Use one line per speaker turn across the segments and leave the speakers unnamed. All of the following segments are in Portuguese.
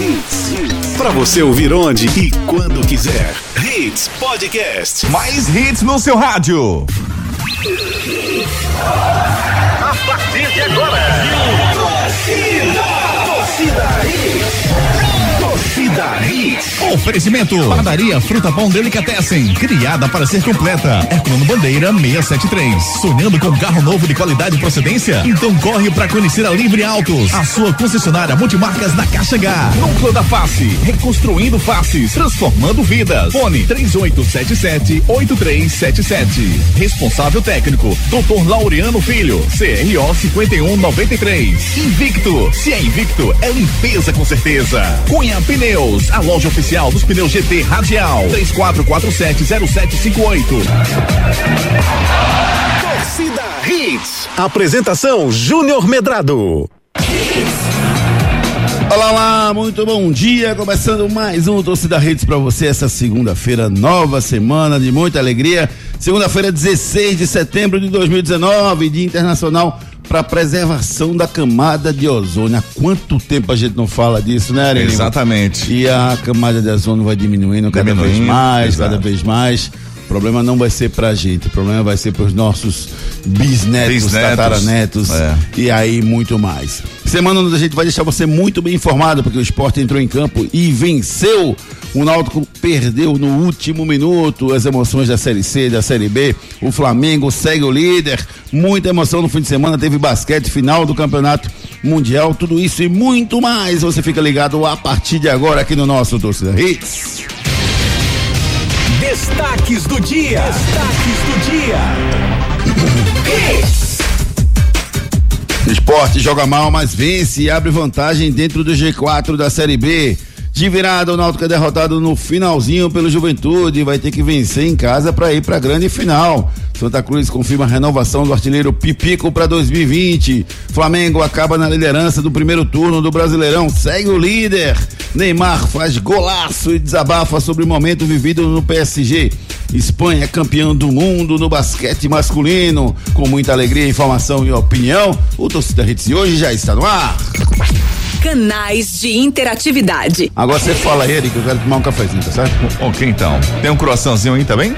Hits. Pra você ouvir onde e quando quiser. Hits Podcast.
Mais hits no seu rádio.
A partir de agora. Torcida. Torcida Hits.
Oferecimento. Padaria Fruta Pão Delicatessen. Criada para ser completa. Herculano Bandeira 673. Sonhando com carro novo de qualidade e procedência? Então corre para conhecer a Livre Autos. A sua concessionária multimarcas na Caixa H. Núcleo da Face. Reconstruindo faces. Transformando vidas. Fone 3877 8377. Responsável técnico. Dr. Laureano Filho. CRO 5193. Invicto. Se é invicto, é limpeza com certeza. Cunha Pneus, a loja oficial dos pneus GT Radial. 34470758.
Torcida Hits. Apresentação Júnior Medrado.
Olá, olá, muito bom dia. Começando mais um Torcida Redes para você essa segunda-feira, nova semana de muita alegria. Segunda-feira, 16 de setembro de 2019, Dia Internacional para Preservação da Camada de Ozônio. Há quanto tempo a gente não fala disso, né, Arely?
Exatamente.
E a camada de ozônio vai diminuindo cada
Diminuindo,
vez mais,
exato.
cada vez mais. O problema não vai ser pra gente, o problema vai ser pros nossos bisnetos,
Bisnetos,
tataranetos
é.
e aí muito mais. Semana onde a gente vai deixar você muito bem informado, porque o esporte entrou em campo e venceu. O Náutico perdeu no último minuto as emoções da Série C, da Série B. O Flamengo segue o líder. Muita emoção no fim de semana. Teve basquete, final do Campeonato Mundial. Tudo isso e muito mais. Você fica ligado a partir de agora aqui no nosso Torcida Hits.
Destaques do dia. Destaques do dia. Hits.
Esporte joga mal, mas vence e abre vantagem dentro do G4 da Série B. De virada, o Náutico é derrotado no finalzinho pelo Juventude. Vai ter que vencer em casa para ir para a grande final. Santa Cruz confirma a renovação do artilheiro Pipico para 2020. Flamengo acaba na liderança do primeiro turno do Brasileirão. Segue o líder. Neymar faz golaço e desabafa sobre o momento vivido no PSG. Espanha é campeão do mundo no basquete masculino. Com muita alegria, informação e opinião, o Torcida Hits de hoje já está no ar.
Canais de interatividade.
Agora você fala aí, Eric, eu quero tomar um cafezinho, tá certo?
Ok, então. Tem um croissantzinho aí também?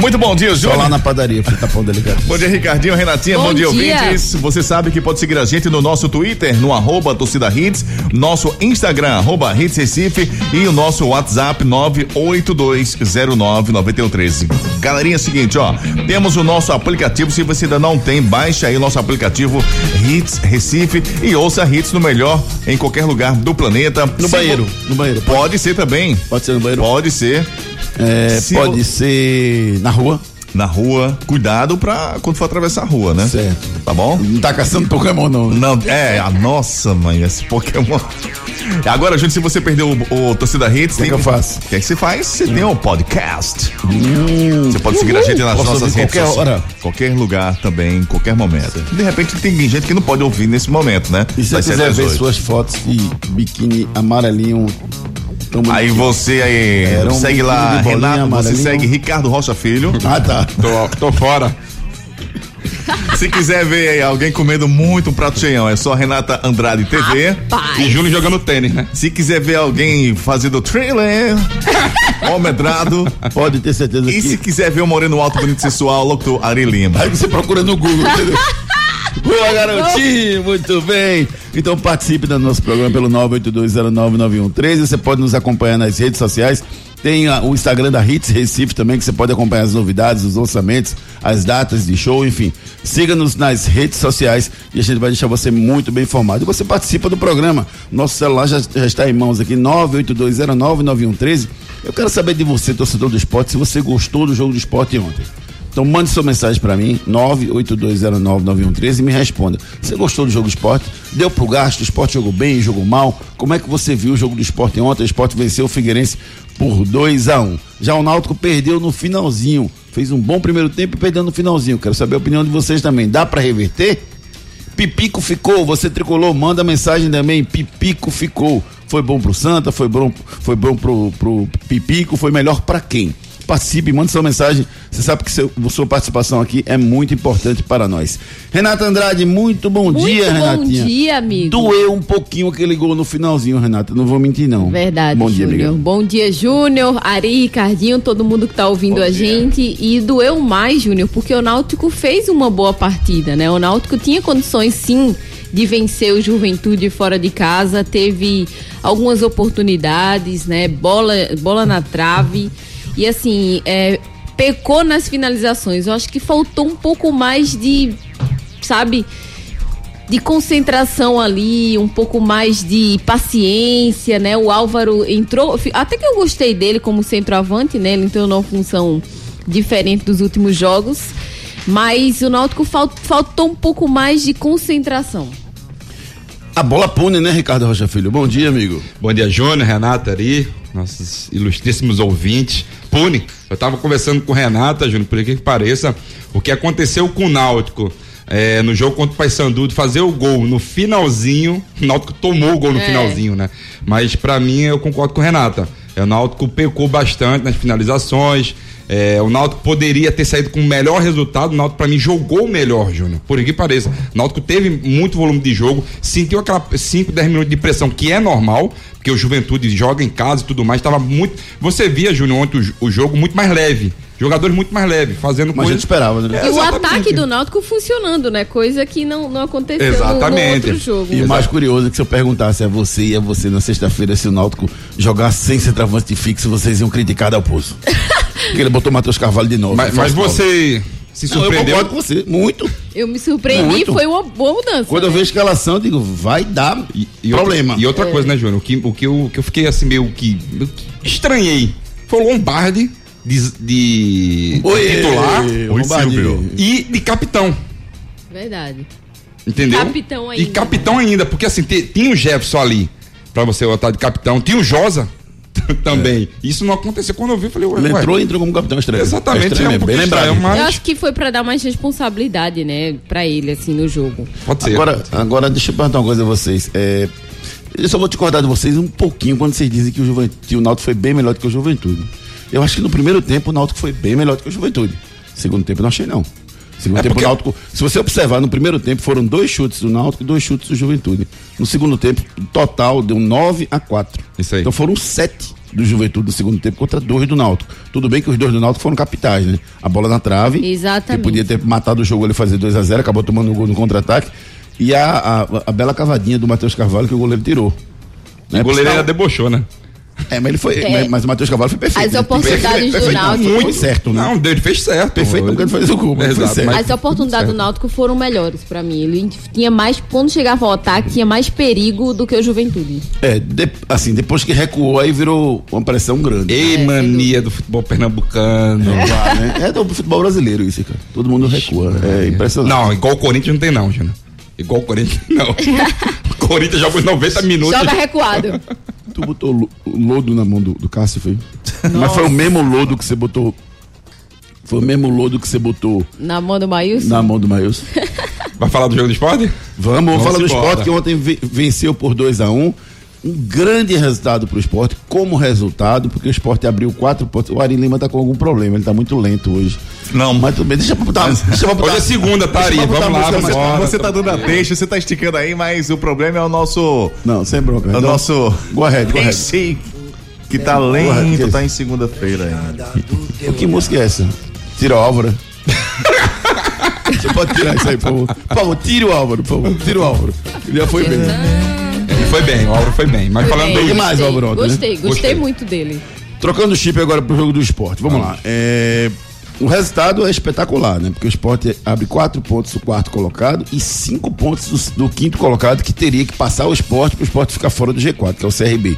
Muito bom dia,
Só lá
Júnior.
na padaria, fruta pão delicado.
Bom dia, Ricardinho, Renatinha, bom,
Bom
dia,
dia.
ouvintes. Você sabe que pode seguir a gente no nosso Twitter, no arroba torcida hits, nosso Instagram, arroba hits Recife e o nosso WhatsApp 982099113. Galerinha, é o seguinte, ó, temos o nosso aplicativo, se você ainda não tem, baixe aí o nosso aplicativo Hits Recife e ouça Hits no melhor em qualquer lugar do planeta.
No
Se
banheiro,
vo-
no banheiro.
Pode ser também.
Pode ser no banheiro?
Pode ser.
É, pode
vo-
ser na rua.
Na rua, cuidado pra quando for atravessar a rua, né?
Certo.
Tá bom?
Não tá caçando Pokémon, não. né?
Não, é, a nossa, mãe, esse Pokémon. Agora, gente, se você perdeu o, o Torcida Hits,
que é que eu faço?
O que é que você faz? Você tem um podcast. Você pode seguir a gente nas
Posso
nossas redes
qualquer
sociais.
hora.
Qualquer lugar também, em qualquer momento. De repente tem gente que não pode ouvir nesse momento, né?
E se você quiser ver suas fotos de biquíni amarelinho.
Aí você aí
Era um
segue lá,
bolinha,
Renato, você segue Ricardo Rocha Filho.
Ah, tá.
Tô, tô fora. Se quiser ver aí alguém comendo muito um prato cheião, é só Renata Andrade TV.
Pai.
E Júnior jogando tênis, né? Se quiser ver alguém fazendo trailer, ó medrado.
Pode ter certeza
E se
que.
quiser ver o moreno alto, bonito e sensual, locutor Ari Lima.
Aí você procura no Google, entendeu? Boa, garotinho, muito bem. Então participe do nosso programa pelo 982099113. Você pode nos acompanhar nas redes sociais. Tem ah, o Instagram da Hits Recife também, que você pode acompanhar as novidades, os lançamentos, as datas de show, enfim. Siga-nos nas redes sociais e a gente vai deixar você muito bem informado. E você participa do programa. Nosso celular já, já está em mãos aqui, 982099113. Eu quero saber de você, torcedor do esporte, se você gostou do jogo do esporte ontem. Então mande sua mensagem para mim, 982099113 e me responda. Você gostou do jogo do esporte? Deu pro gasto? O esporte jogou bem, jogou mal? Como é que você viu o jogo do esporte ontem? O esporte venceu o Figueirense por 2 a 1 um. Já o Náutico perdeu no finalzinho. Fez um bom primeiro tempo e perdeu no finalzinho. Quero saber a opinião de vocês também. Dá para reverter? Pipico ficou, você tricolor, manda mensagem também. Pipico ficou. Foi bom pro Santa, foi bom, foi bom pro, pro Pipico, foi melhor pra quem? Participe, mande sua mensagem. Você sabe que seu, sua participação aqui é muito importante para nós. Renata Andrade, muito bom
Muito
dia,
bom
Renatinha.
dia, amigo.
Doeu um pouquinho aquele gol no finalzinho, Renata. Não vou mentir, não.
Verdade,
Bom dia, amiga.
Bom dia, Júnior, Ari, Ricardinho, todo mundo que tá ouvindo
Bom
a
dia.
gente. E doeu mais, Júnior, porque o Náutico fez uma boa partida, né? O Náutico tinha condições, sim, de vencer o Juventude fora de casa. Teve algumas oportunidades, né? Bola, bola na trave. E assim, é, pecou nas finalizações. Eu acho que faltou um pouco mais de, sabe, de concentração ali, um pouco mais de paciência, né? O Álvaro entrou, até que eu gostei dele como centroavante, né? Ele entrou numa função diferente dos últimos jogos, mas o Náutico fal- faltou um pouco mais de concentração.
A bola pune, né, Ricardo Rocha Filho? Bom dia, amigo.
Bom dia, Júnior, Renata, Ari, nossos ilustríssimos ouvintes. Pune, eu tava conversando com Renata, Júnior, por que que pareça, o que aconteceu com o Náutico é, no jogo contra o Paysandu, de fazer o gol no finalzinho, o Náutico tomou o gol no
É.
finalzinho, né? Mas pra mim, eu concordo com Renata, é, o Náutico pecou bastante nas finalizações, é, o Náutico poderia ter saído com o melhor resultado. O Náutico, pra mim, jogou melhor, Júnior. Por que pareça. O Náutico teve muito volume de jogo, sentiu aquela 5, 10 minutos de pressão, que é normal, porque o Juventude joga em casa e tudo mais. Tava muito. Você via, Júnior, ontem o, o jogo muito mais leve. Jogadores muito mais leves, fazendo
Mas a gente esperava, né?
É,
e o
exatamente.
ataque do Náutico funcionando, né? Coisa que não, não aconteceu no- no,
Exatamente.
outro jogo.
E o mais curioso é que se eu perguntasse a você e a você na sexta-feira se o Náutico jogasse sem centroavante de fixo, vocês iam criticar da Poço. Porque ele botou o Matheus Carvalho de novo.
Mas, mas você se
Não, eu
surpreendeu.
concordo com você, muito.
Eu me surpreendi,
Muito.
foi uma boa mudança.
Quando eu
né?
vejo a escalação, eu digo, vai dar
E, e
problema.
Outra, e outra coisa, né, Júnior? O que, o que, eu, que eu fiquei assim meio que, meio que estranhei foi o Lombardi de, de
Oi,
titular
Lombardi.
Silvio.
e de capitão.
Verdade.
Entendeu?
Capitão ainda.
E capitão ainda, porque assim, tinha o Jefferson ali pra você botar de capitão, tinha o Josa também. Isso não aconteceu quando eu vi, eu falei, ué,
Ele
ué,
entrou e entrou como capitão estranho.
Exatamente,
estranho,
é um
bem lembrado.
mas-
Eu acho que foi pra dar mais responsabilidade, né, Pra ele assim no jogo.
Pode ser.
Agora, agora, deixa eu perguntar uma coisa a vocês. É, eu só vou te acordar de vocês um pouquinho quando vocês dizem que o, Juventude, que o Náutico foi bem melhor do que o Juventude. Eu acho que no primeiro tempo o Náutico foi bem melhor do que o Juventude. Segundo tempo eu não achei não. Segundo
É
tempo
porque-
o Náutico, se você observar, no primeiro tempo foram dois chutes do Náutico e dois chutes do Juventude. No segundo tempo, o total deu 9 a 4.
Isso aí.
Então foram sete do Juventude no segundo tempo contra dois do Náutico. Tudo bem que os dois do Náutico foram capitais, né? A bola na trave.
Exatamente.
Que podia ter matado o jogo ele fazer 2 a 0 acabou tomando um gol no contra-ataque. E a, a, a bela cavadinha do Matheus Carvalho que o goleiro tirou.
o
Né?
goleiro
Por
ainda debouchou, né?
É, mas ele foi.
É.
mas- o Matheus Carvalho foi perfeito.
As
né?
oportunidades
Perfeito,
do. Náutico-
Muito certo, né?
Não, ele fez certo.
Perfeito, não fazer o gol,
Exato,
certo.
mas-
As oportunidades do Náutico foram melhores pra mim. Ele tinha mais, quando chegava ao ataque, tinha mais perigo do que o Juventude.
É, de- assim, depois que recuou, aí virou uma pressão grande.
Ei,
É,
mania do futebol pernambucano.
Vá, né? É do futebol brasileiro isso, cara. Todo mundo recua. É impressionante.
Não, igual o Corinthians não tem não, Júnior. Igual o Corinthians, não. Corinthians joga os 90 minutos.
Joga recuado.
Tu botou lodo na mão do, do Cássio, foi? Mas foi o mesmo lodo que você botou. Foi o mesmo lodo que você botou
Na mão do Maílson.
na mão do Maílson.
Vai falar do jogo do esporte?
Vamos, vamos falar do esporte que ontem ve- venceu por 2 a 1 um. Um grande resultado pro esporte, como resultado, porque o esporte abriu quatro pontos. O Ari Lima tá com algum problema, ele tá muito lento hoje.
Não,
Mas tudo bem, deixa eu botar. Deixa eu botar
Hoje é segunda, tá,
botar
Vamos lá,
mais-
embora.
você tá dando a deixa, você tá esticando aí, mas o problema é o nosso.
Não, sem bronca.
É o
Então,
nosso.
Go ahead, go ahead.
Esse que tá lento, tá em segunda-feira ainda.
Que música é essa? Tira o Álvaro. Você pode tirar isso aí, por favor. Por favor, tire o Álvaro, por favor. Tire o Álvaro. Ele já foi bem.
Foi bem, o Álvaro foi bem. Mas
Foi
falando
bem,
do.
que mais,
gostei,
Álvaro, né?
Gostei, gostei,
Gostei.
muito dele.
Trocando o chip agora pro jogo do esporte. Vamos lá. É, o resultado é espetacular, né? Porque o esporte abre quatro pontos do quarto colocado e cinco pontos do, do quinto colocado, que teria que passar o esporte para o esporte ficar fora do G4, que é o CRB.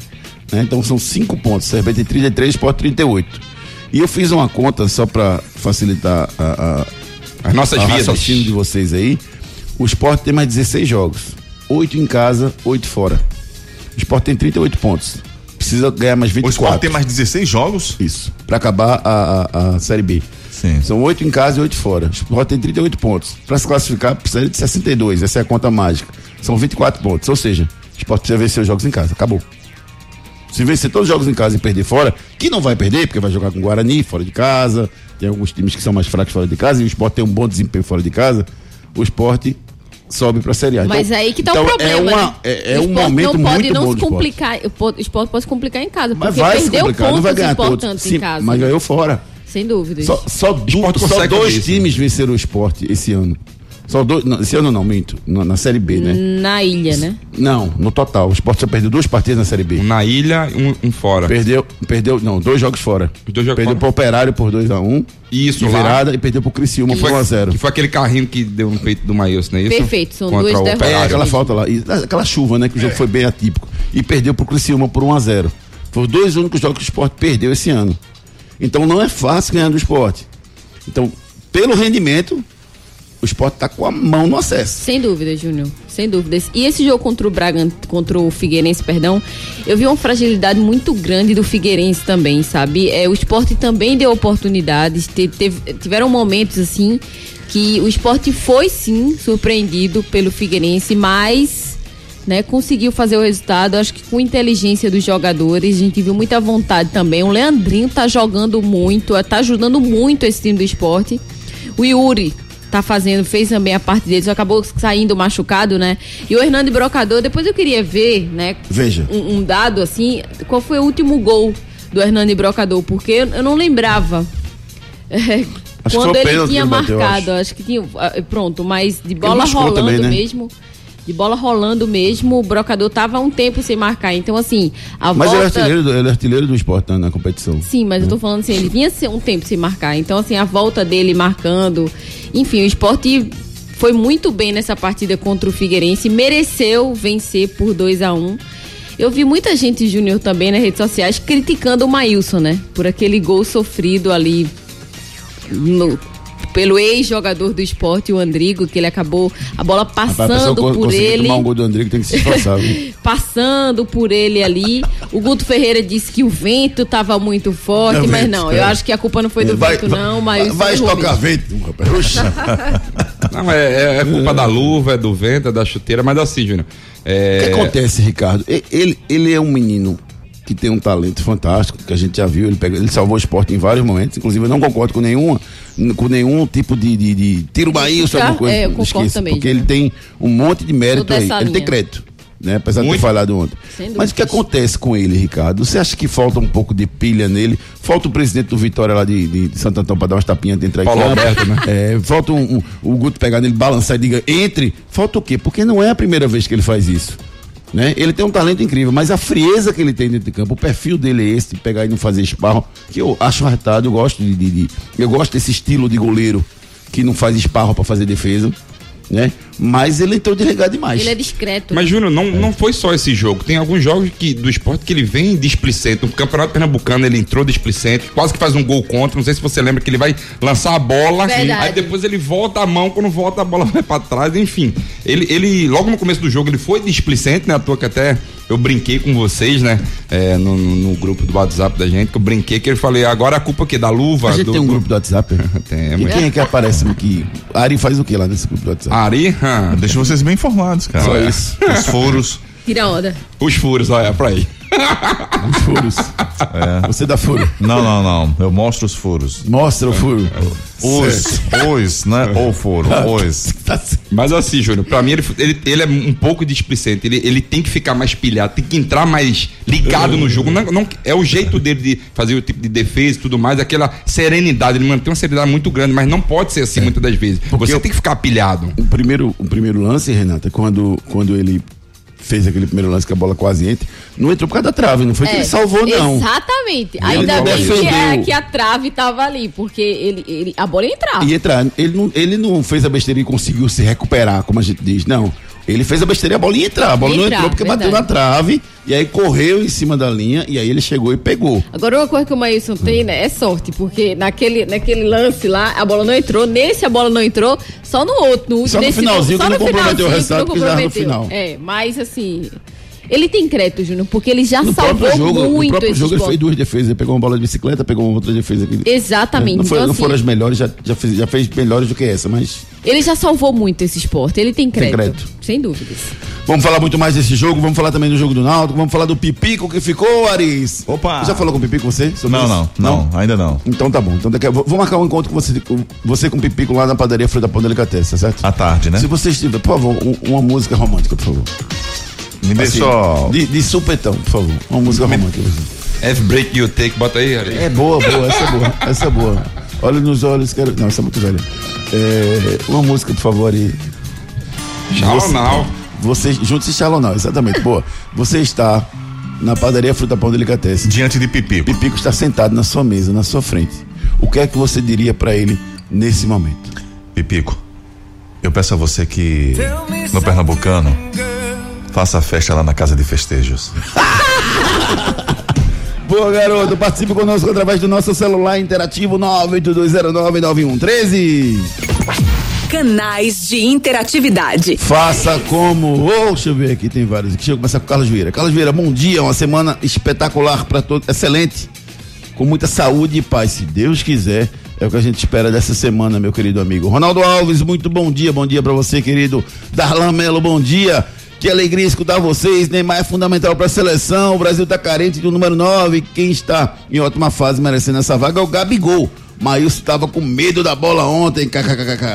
né? Então são cinco pontos. O CRB tem 33, o esporte 38. E eu fiz uma conta só para facilitar a, a,
As nossas
o
vidas.
raciocínio de vocês aí. O esporte tem mais 16 jogos. Oito em casa, oito fora. O esporte tem 38 pontos. Precisa ganhar mais
O
24.
Sport tem mais 16 jogos?
Isso. Pra acabar a, a, a Série B.
Sim.
São oito em casa e oito fora. O Sport tem 38 pontos. Pra se classificar, precisa de 62. Essa é a conta mágica. São 24 pontos. Ou seja, o Sport precisa vencer os jogos em casa. Acabou. Se vencer todos os jogos em casa e perder fora, que não vai perder, porque vai jogar com o Guarani fora de casa, tem alguns times que são mais fracos fora de casa, e o esporte tem um bom desempenho fora de casa, o esporte sobe pra Série A.
Mas
Então-
aí que tá
então
o problema.
É, uma,
né?
é, é
O
um
esporte
momento
não pode
muito
não
bom
se complicar. O po- o esporte pode se complicar em casa,
Mas
porque
vai se
perdeu
complicar,
pontos
não vai ganhar todos.
importantes
Sim,
em casa.
mas ganhou fora.
Sem dúvidas.
Só, só, du- só dois
isso,
times venceram o esporte esse ano. Só dois, não, esse ano não, minto. Na, na Série B, né?
Na ilha, né?
Não, no total. O esporte só perdeu duas partidas na Série B.
Um na ilha e um, um fora.
Perdeu, perdeu, não, dois jogos fora.
Os dois jogos
perdeu
fora.
pro Operário por 2x1.
Isso,
de
lá.
virada e perdeu pro Criciúma
Que
por
foi,
1x0.
que foi aquele carrinho que deu no peito do Maílson, não é isso?
Perfeito, são
Contra o
derrotas.
É, aquela falta lá. E, aquela chuva, né? Que o jogo foi bem atípico. E perdeu pro Criciúma por 1x0. Foi os dois únicos jogos que o esporte perdeu esse ano. Então não é fácil ganhar do esporte. Então, pelo rendimento, o esporte tá com a mão no acesso.
Sem dúvida, Júnior. Sem dúvidas. E esse jogo contra o Bragan, contra o Figueirense, perdão, eu vi uma fragilidade muito grande do Figueirense também, sabe? É, o esporte também deu oportunidades. te- tiveram momentos assim que o esporte foi sim surpreendido pelo Figueirense, mas né, conseguiu fazer o resultado, acho que com inteligência dos jogadores, a gente viu muita vontade também. O Leandrinho tá jogando muito, tá ajudando muito esse time do esporte. O Yuri tá fazendo, fez também a parte dele, só acabou saindo machucado, né? E o Hernando Brocador, depois eu queria ver, né,
Veja.
um, um dado assim, qual foi o último gol do Hernando Brocador, porque eu, não lembrava. É,
Acho
quando ele tinha marcado, acho. que tinha. ah, Pronto, mas de bola rolando
também, né?
mesmo. De bola rolando mesmo, o Brocador tava há um tempo sem marcar. Então, assim, a
Mas ele é,
volta.
artilheiro do, ele é artilheiro do esporte na, na competição.
Sim, mas eu tô falando assim, ele vinha um tempo sem marcar. Então, assim, a volta dele marcando. Enfim, o esporte foi muito bem nessa partida contra o Figueirense, mereceu vencer por 2 a 1 Eu vi muita gente, Júnior, também nas redes sociais, criticando o Maílson, né? Por aquele gol sofrido ali no- pelo ex-jogador do esporte, o Andrigo, que ele acabou a bola
a
passando
co-
por ele
tomar um gol do Andrigo tem que se esforçar.
passando por ele ali. O Guto Ferreira disse que o vento estava muito forte,
É
mas
vento,
não,
é.
eu acho que a culpa não foi do
vai,
vento, não, mas.
Vai estocar
Rubens.
vento, rapaz.
Não, é, é- é culpa da luva, é do vento, é da chuteira, mas assim, Júnior.
O que
É,
acontece, Ricardo? Ele, ele é um menino que tem um talento fantástico, que a gente já viu, ele, pega, ele salvou o esporte em vários momentos, inclusive eu não concordo com nenhuma, com nenhum tipo de, de, de tiro Maílson, alguma coisa.
É, eu concordo também,
porque
Júnior.
ele tem um monte de mérito aí,
dessa
ele tem
linha.
crédito. Né? Apesar de
Muito.
ter falhado ontem. Mas o que acontece com ele, Ricardo? Você acha que falta um pouco de pilha nele? Falta o presidente do Vitória lá de, de, de Santo Antônio para dar umas tapinhas dentro aí.
Paulo Alberto, né?
É, falta um, um- o Guto pegar nele, balançar e diga, entre. Falta o quê? Porque não é a primeira vez que ele faz isso. Né? Ele tem um talento incrível, mas a frieza que ele tem dentro de campo, o perfil dele é esse, de pegar e não fazer esparro, que eu acho arretado, eu gosto de, de- de- eu gosto desse estilo de goleiro que não faz esparro para fazer defesa, né? Mas ele entrou desligado demais.
Ele é discreto.
Mas, Júnior, não, não foi só esse jogo. Tem alguns jogos que, do esporte que ele vem displicente. No Campeonato Pernambucano ele entrou displicente, quase que faz um gol contra. Não sei se você lembra que ele vai lançar a bola,
Verdade.
aí depois ele volta a mão, quando volta a bola vai pra trás. Enfim, ele, ele logo no começo do jogo ele foi displicente, né? À toa que até eu brinquei com vocês, né? É, no, no- grupo do WhatsApp da gente, que eu brinquei que ele falei, agora a culpa que da luva.
A gente
do,
tem um
do-
grupo do WhatsApp.
Tem,
e
mas-
quem é que aparece aqui? A Ari faz o que lá nesse grupo do WhatsApp?
Ari, hã,
Deixa vocês bem informados, cara.
Só isso.
Os furos.
Tira onda.
os furos, olha, pra aí.
Os furos. Você dá furo.
Não, não, não. Eu mostro os furos.
Mostra o furo.
Os, os, né? O furo, os.
Tá.
Mas assim, Júnior, pra mim ele, ele, ele é um pouco displicente. Ele, ele tem que ficar mais pilhado, tem que entrar mais ligado no jogo. Não, não- é o jeito dele de fazer o tipo de defesa e tudo mais, aquela serenidade. Ele mantém uma serenidade muito grande, mas não pode ser assim muitas das vezes.
Porque
Você
eu-
tem que ficar pilhado.
O primeiro, o primeiro lance, Renata, quando, quando ele fez aquele primeiro lance que a bola quase entra, não entrou por causa da trave, não foi que
É,
ele salvou, não.
Exatamente.
ele
Ainda bem que, é, que a trave tava ali, porque ele, ele, a bola ia entrar.
E entrar, ele não, ele não fez a besteira e conseguiu se recuperar, como a gente diz, não. Ele fez a besteira e a bola ia entrar. A bola
Ia
não
entrar,
entrou porque bateu na
verdade.
trave e aí correu em cima da linha e aí ele chegou e pegou.
Agora, uma coisa que o Maílson tem, né, é sorte, porque naquele, naquele lance lá, a bola não entrou, nesse a bola não entrou, só no outro, no
Só no finalzinho
só
que
no
não comprometeu o
que
resultado, porque já no final.
É, mas assim, ele tem crédito, Júnior, porque ele já
No
salvou
próprio jogo, no
muito
próprio
esse
jogo ele fez duas defesas, ele pegou uma bola de bicicleta, pegou uma outra defesa aqui.
Exatamente.
Não, foi,
Então,
não
assim,
foram as melhores, já, já, fez, já fez melhores do que essa, mas
Ele já salvou muito esse esporte, ele tem crédito.
crédito.
Sem dúvidas.
Vamos falar muito mais desse jogo, vamos falar também do jogo do Náutico, vamos falar do Pipico que ficou, Aris.
Opa!
Já falou com o Pipico você? sobre
Não,
isso?
não, não, ainda não.
Então tá bom. Então daqui a, vou marcar um encontro com você, com você com o Pipico lá na padaria Fruta Pão Delicatessen, tá certo?
À tarde, né?
Se você estiver, por favor, um- uma música romântica, por favor.
Me
Assim,
deixa só.
De, de supetão, por favor. Uma música romântica.
Every break you take, bota aí, Ari.
É boa, boa, essa é boa, essa é boa. Olha nos olhos, quero. Não, essa é muito velha. É, uma música, por favor, aí.
Shallow now.
Você, juntos e Shallow Now, exatamente. Boa. Você está na padaria Fruta Pão Delicatessen.
Diante de Pipico.
Pipico está sentado na sua mesa, na sua frente. O que é que você diria pra ele nesse momento?
Pipico, eu peço a você que no Pernambucano faça a festa lá na casa de festejos.
Boa, garoto. Participe conosco através do nosso celular interativo 982099113.
Canais de interatividade.
Faça como. Oh, deixa eu ver aqui, tem vários. Deixa eu começar com o Carlos Vieira. Carlos Vieira, bom dia. Uma semana espetacular para todos. Excelente. Com muita saúde e paz, se Deus quiser. É o que a gente espera dessa semana, meu querido amigo. Ronaldo Alves, muito bom dia. Bom dia para você, querido. Darlan Melo, bom dia. Que alegria escutar vocês. Neymar é fundamental para a seleção. O Brasil tá carente do número 9. Quem está em ótima fase merecendo essa vaga é o Gabigol. Maílson estava com medo da bola ontem.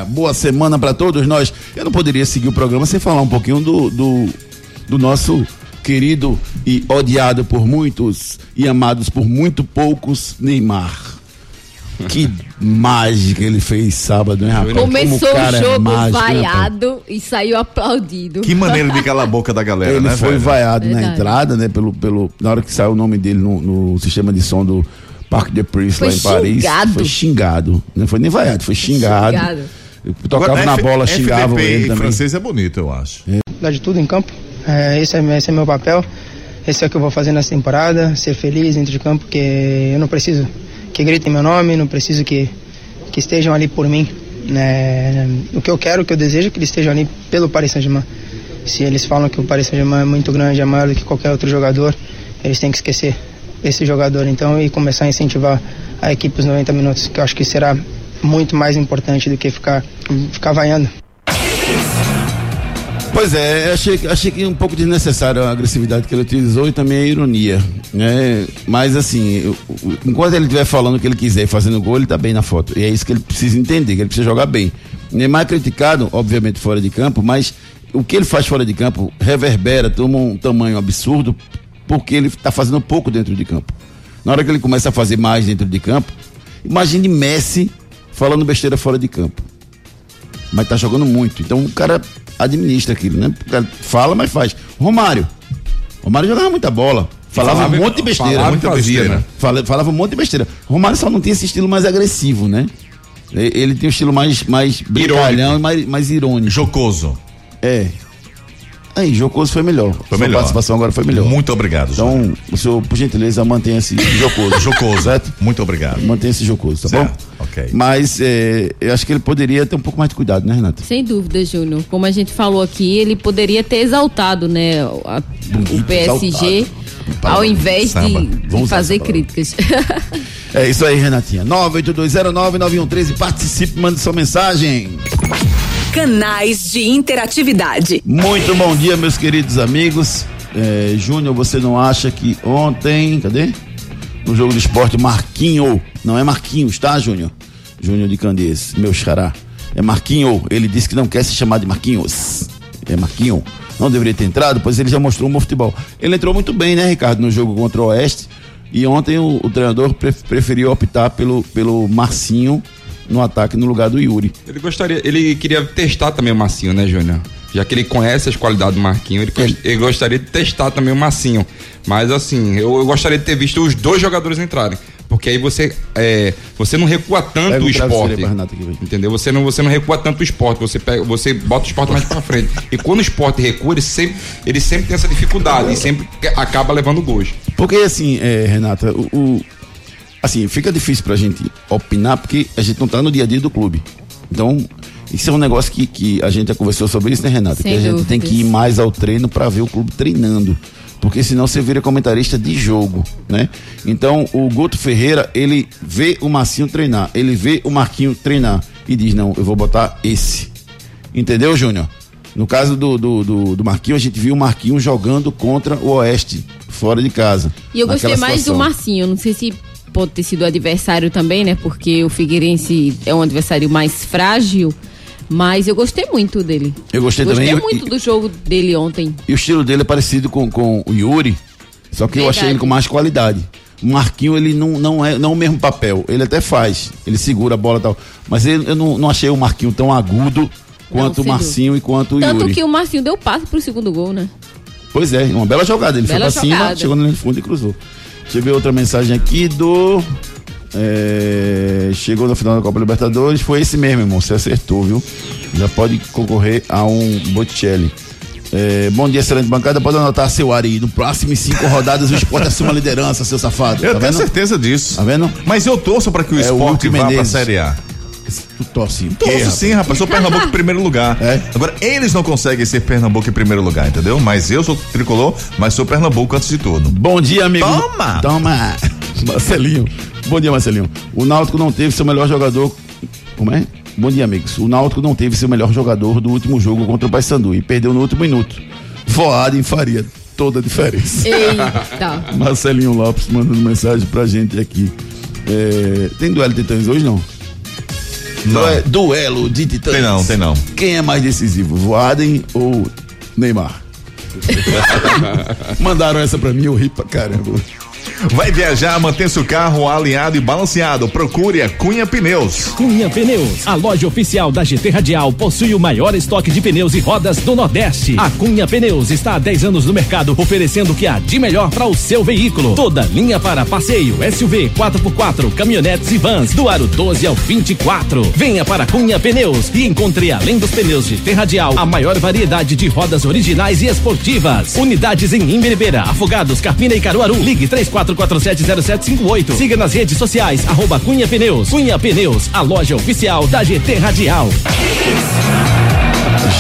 Boa semana para todos nós. Eu não poderia seguir o programa sem falar um pouquinho do, do, do nosso querido e odiado por muitos e amados por muito poucos Neymar. Que mágica ele fez sábado, hein, rapaz? Como
Começou o
cara é
jogo
mágico, né, rapaz?
vaiado e saiu aplaudido.
Que maneira de calar a boca da galera,
Ele
né,
foi
velho?
vaiado na
Verdade.
entrada, né? Pelo, pelo, na hora que saiu o nome dele no, no sistema de som do Parque de Prince
Foi
lá em Paris.
xingado.
Foi xingado. Não foi nem vaiado, foi xingado.
Xingado.
Tocava
Agora,
na
F-
bola, xingavam
FDP
ele
em
também.
francês é bonito, eu acho.
dar de tudo em campo. É, esse, é, esse é meu papel. Esse é o que eu vou fazer nessa temporada. Ser feliz dentro de campo, porque eu não preciso que gritem meu nome, não preciso que, que estejam ali por mim. É, o que eu quero, o que eu desejo é que eles estejam ali pelo Paris Saint-Germain. Se eles falam que o Paris Saint-Germain é muito grande, é maior do que qualquer outro jogador, eles têm que esquecer esse jogador então e começar a incentivar a equipe os 90 minutos, que eu acho que será muito mais importante do que ficar, ficar vaiando.
Pois é, achei, achei que um pouco desnecessária a agressividade que ele utilizou e também a ironia, né? Mas assim, eu- enquanto ele estiver falando o que ele quiser e fazendo gol, ele tá bem na foto. E é isso que ele precisa entender, que ele precisa jogar bem. Neymar é criticado, obviamente, fora de campo, mas o que ele faz fora de campo reverbera, toma um tamanho absurdo, porque ele tá fazendo pouco dentro de campo. Na hora que ele começa a fazer mais dentro de campo, imagine Messi falando besteira fora de campo mas tá jogando muito. Então o cara administra aquilo, né? O cara fala, mas faz. Romário. Romário jogava muita bola. Falava,
Falava-
um monte de besteira.
falava
muita
fazia,
besteira.
né?
Fala- falava um monte de besteira. Romário só não tinha esse estilo mais agressivo, né? Ele tem um estilo mais, mais brincalhão e mais, mais irônico.
Jocoso.
É. Aí, Jocoso foi melhor.
Foi
Sua
melhor.
participação agora foi melhor.
Muito obrigado, Júnior.
Então, o senhor, por gentileza, mantenha-se jocoso.
Jocoso.
certo?
Muito obrigado.
Mantenha-se jocoso, tá
Certo,
bom?
ok.
Mas é, eu acho que ele poderia ter um pouco mais de cuidado, né, Renato?
Sem dúvida, Júnior. Como a gente falou aqui, ele poderia ter exaltado, né, a- o PSG,
exaltado.
ao invés
Samba.
de, de fazer críticas.
É isso aí, Renatinha. 982099113, participe, mande sua mensagem.
Canais de interatividade.
Muito bom dia, meus queridos amigos. É, Júnior, você não acha que ontem, cadê? No jogo do esporte, Marquinho, não é Marquinhos, tá, Júnior? Júnior de Candeias, meu xará. É Marquinho, ele disse que não quer se chamar de Marquinhos. É Marquinho. Não deveria ter entrado, pois ele já mostrou um futebol. Ele entrou muito bem, né, Ricardo, no jogo contra o Oeste. E ontem o, o treinador pre- preferiu optar pelo, pelo Marcinho no ataque no lugar do Yuri.
Ele gostaria, ele queria testar também o Massinho, né, Júnior? Já que ele conhece as qualidades do Marquinho, ele,
Ele-
ele gostaria de testar também o Massinho. Mas assim, eu, eu gostaria de ter visto os dois jogadores entrarem. Porque aí você, é, você não recua tanto
Pega
o esporte.
aqui,
entendeu? Você não, você não recua tanto o esporte, você, pega, você bota o esporte mais pra frente. E quando o esporte recua, ele sempre, ele sempre tem essa dificuldade e sempre acaba levando gols.
Porque assim, é, Renata, o, o- assim, fica difícil pra gente opinar porque a gente não tá no dia a dia do clube. Então, isso é um negócio que, que a gente já conversou sobre isso, né, Renata?
Sem
que a gente
dúvidas.
tem que ir mais ao treino pra ver o clube treinando. Porque senão você vira comentarista de jogo, né? Então, o Guto Ferreira, ele vê o Marcinho treinar, ele vê o Marquinho treinar e diz: "Não, eu vou botar esse". Entendeu, Júnior? No caso do, do, do, do Marquinhos, a gente viu o Marquinhos jogando contra o Oeste, fora de casa.
E eu gostei mais do
situação.
Marcinho. Não sei se pode ter sido o adversário também, né? Porque o Figueirense é um adversário mais frágil. Mas eu gostei muito dele.
Eu gostei,
Gostei
também.
muito
e,
do jogo dele ontem.
e o estilo dele é parecido com, com o Yuri, só que eu
Verdade.
achei ele com mais qualidade. O Marquinho, ele não, não é não é o mesmo papel. Ele até faz, ele segura a bola e tal. Mas ele- eu não, não achei o Marquinho tão agudo quanto o
sem
Marcinho e quanto o
Tanto
Yuri.
que o Marcinho deu passe pro segundo gol, né?
Pois é, uma bela jogada. Ele
Bela
foi pra cima,
jogada.
chegou no fundo e cruzou. Deixa eu ver outra mensagem aqui do. é, chegou no final da Copa Libertadores. Foi esse mesmo, irmão. Você acertou, viu? Já pode concorrer a um Botticelli. É, bom dia, excelente bancada. Pode anotar seu Ari. No próximo cinco rodadas o esporte assume a liderança, seu safado.
Eu
tá
tenho
vendo?
certeza disso.
Tá vendo?
Mas eu torço pra que o
É o
esporte
Hulk
vá pra
Menezes.
Série A.
Tu torce.
Torço
rapaz?
sim, rapaz. Sou Pernambuco em primeiro lugar.
É?
Agora, eles não conseguem ser Pernambuco em primeiro lugar, entendeu? Mas eu sou tricolor, mas sou Pernambuco antes de tudo.
Bom dia, amigo.
Toma!
Toma! Marcelinho. Bom dia, Marcelinho. O Náutico não teve seu melhor jogador. Como é? Bom dia, amigos. O Náutico não teve seu melhor jogador do último jogo contra o Paysandu e perdeu no último minuto. Voaden faria toda a diferença.
Eita.
Marcelinho Lopes mandando mensagem pra gente aqui. É, tem duelo de titãs hoje, não?
Não.
Due- Duelo de titãs.
Tem não, tem não.
Quem é mais decisivo, Voaden ou Neymar? Mandaram essa pra mim, eu ri pra caramba.
Vai viajar, mantenha seu carro alinhado e balanceado. Procure a Cunha Pneus.
Cunha Pneus, a loja oficial da GT Radial, possui o maior estoque de pneus e rodas do Nordeste. A Cunha Pneus está há 10 anos no mercado, oferecendo o que há de melhor para o seu veículo. Toda linha para passeio, SUV, 4x4, caminhonetes e vans, do aro 12 ao 24. Venha para Cunha Pneus e encontre, além dos pneus GT Radial, a maior variedade de rodas originais e esportivas. Unidades em Imbiribeira, Afogados, Carpina e Caruaru. Ligue 34470758. Siga nas redes sociais, arroba Cunha Pneus. Cunha Pneus, a loja oficial da GT Radial.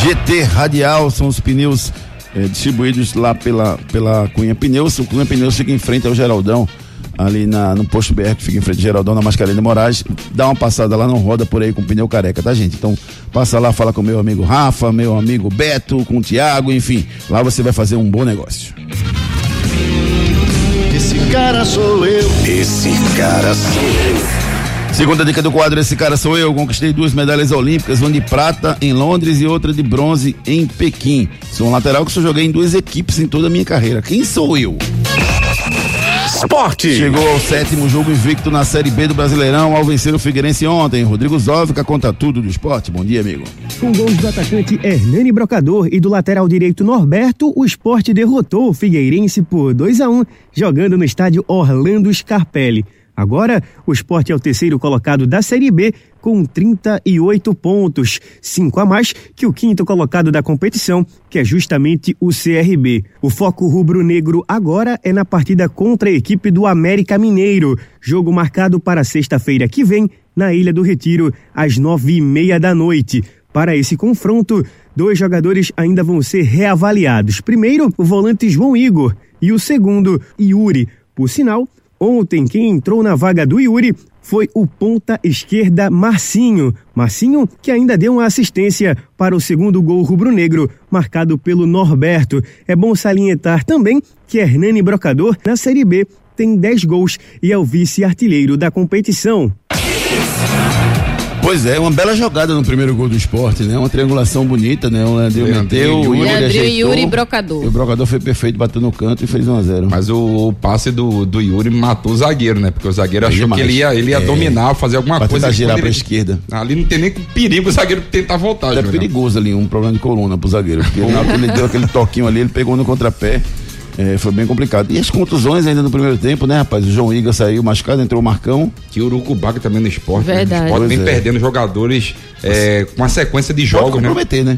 GT Radial são os pneus eh, distribuídos lá pela, pela Cunha Pneus. O Cunha Pneus fica em frente ao Geraldão, ali na, no posto BR que fica em frente ao Geraldão, na Mascarenhas Moraes. Dá uma passada lá, não roda por aí com pneu careca, tá, gente? Então, passa lá, fala com meu amigo Rafa, meu amigo Beto, com o Thiago, enfim. Lá você vai fazer um bom negócio.
Esse cara sou eu. Esse cara sou eu.
Segunda dica do quadro, esse cara sou eu. Conquistei duas medalhas olímpicas, uma de prata em Londres e outra de bronze em Pequim. Sou um lateral que só joguei em duas equipes em toda a minha carreira. Quem sou eu?
Esporte.
Chegou ao sétimo jogo invicto na Série B do Brasileirão ao vencer o Figueirense ontem. Rodrigo Zóvica conta tudo do esporte. Bom dia, amigo.
Com gols do atacante Hernani Brocador e do lateral direito Norberto, o esporte derrotou o Figueirense por 2 a 1 jogando no estádio Orlando Scarpelli. Agora, o esporte é o terceiro colocado da Série B com 38 pontos, cinco a mais que o quinto colocado da competição, que é justamente o CRB. O foco rubro-negro agora é na partida contra a equipe do América Mineiro, jogo marcado para sexta-feira que vem na Ilha do Retiro, às nove e meia da noite. Para esse confronto, dois jogadores ainda vão ser reavaliados. Primeiro, o volante João Igor e o segundo, Yuri. Por sinal, ontem quem entrou na vaga do Yuri foi o ponta esquerda Marcinho. Marcinho que ainda deu uma assistência para o segundo gol rubro-negro, marcado pelo Norberto. É bom salientar também que Hernani Brocador, na Série B, tem 10 gols e é o vice-artilheiro da competição.
Pois é, uma bela jogada no primeiro gol do esporte, né? Uma triangulação bonita, né? O Leandrinho meteu, o
Yuri.
Leandrinho,
ajeitou.
Yuri e Brocador.
E o Brocador foi perfeito, bateu no canto e fez 1 a 0
Mas o, o passe do, do Yuri matou o zagueiro, né? Porque o zagueiro achou
demais.
que ele ia, ele ia
É.
dominar, fazer alguma
Pra
coisa.
tentar girar pra
ele-
esquerda.
Ali não tem nem perigo o zagueiro tentar voltar,
É perigoso ali, um problema de coluna pro zagueiro. Porque na hora que ele deu aquele toquinho ali, ele pegou no contrapé. É, foi bem complicado. E as contusões ainda no primeiro tempo, né, rapaz? O João Iga saiu machucado, entrou o Marcão.
Que o Urucubaca também no esporte. né?
Verdade.
O esporte vem
é.
perdendo jogadores é, com uma sequência de
Pode
jogos, né?
comprometer, né?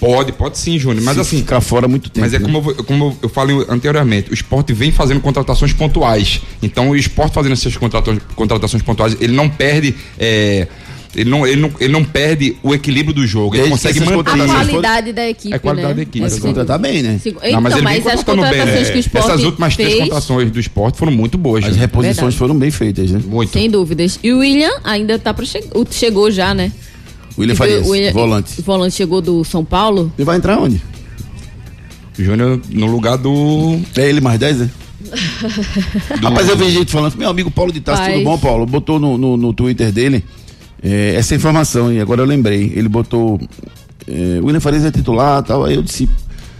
Pode, pode sim, Júnior. Mas
Se
assim,
Ficar fora muito tempo.
Mas é
né?
como, eu, como eu falei anteriormente, o esporte vem fazendo contratações pontuais. Então o esporte fazendo essas contratações, contratações pontuais, ele não perde. é, ele, não, ele, não, ele não perde o equilíbrio do jogo. Ele
Desde
consegue
que essas
manter.
A
contratações
qualidade da equipe,
É a qualidade
né?
da equipe,
Mas contratar bem, né?
Segu-
Não, mas
então,
ele vem
mas as
contratando bem,
contratações
né?
que o esporte
Essas últimas três
fez,
contratações do esporte foram muito boas.
As
né?
reposições
Verdade.
foram bem feitas, né?
Muito.
sem dúvidas. E o William ainda tá para che... chegou já, né?
William Farias,
o William-
volante.
O volante chegou do São Paulo.
Ele vai entrar onde?
Júnior no lugar do.
É ele mais 10, né? Rapaz, eu vi gente falando, meu amigo Paulo de Tassi, tudo bom, Paulo? Botou no, no, no Twitter dele é, essa informação, e agora eu lembrei. Ele botou. É, William Farias é titular tal. Aí eu disse.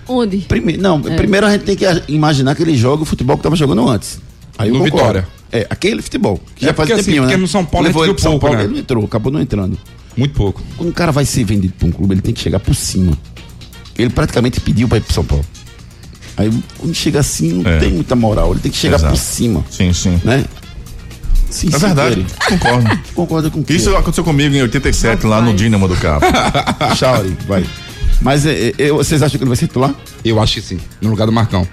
Onde?
Prime, não,
É.
primeiro a gente tem que imaginar que ele joga o futebol que estava jogando antes. Aí
No. Vitória.
É, aquele futebol. Que
É
já faz
porque assim,
tempinho,
porque
né?
no São Paulo
Levou
gente
ele pro São
pouco,
Paulo,
né?
ele não entrou, acabou não entrando.
Muito pouco.
Quando o cara vai ser vendido para um clube, ele tem que chegar por cima. Ele praticamente pediu para ir pro São Paulo. Aí quando chega assim, não
É.
tem muita moral. Ele tem que chegar
Exato.
por cima,
Sim, sim.
né? Sim,
É
sim,
verdade, concordo.
Concorda com o
Isso aconteceu comigo em 87, lá no. Dínamo do Cabo.
Chauri, vai. Mas é, é, vocês acham que ele vai ser titular?
Eu acho que sim, no lugar do Marcão.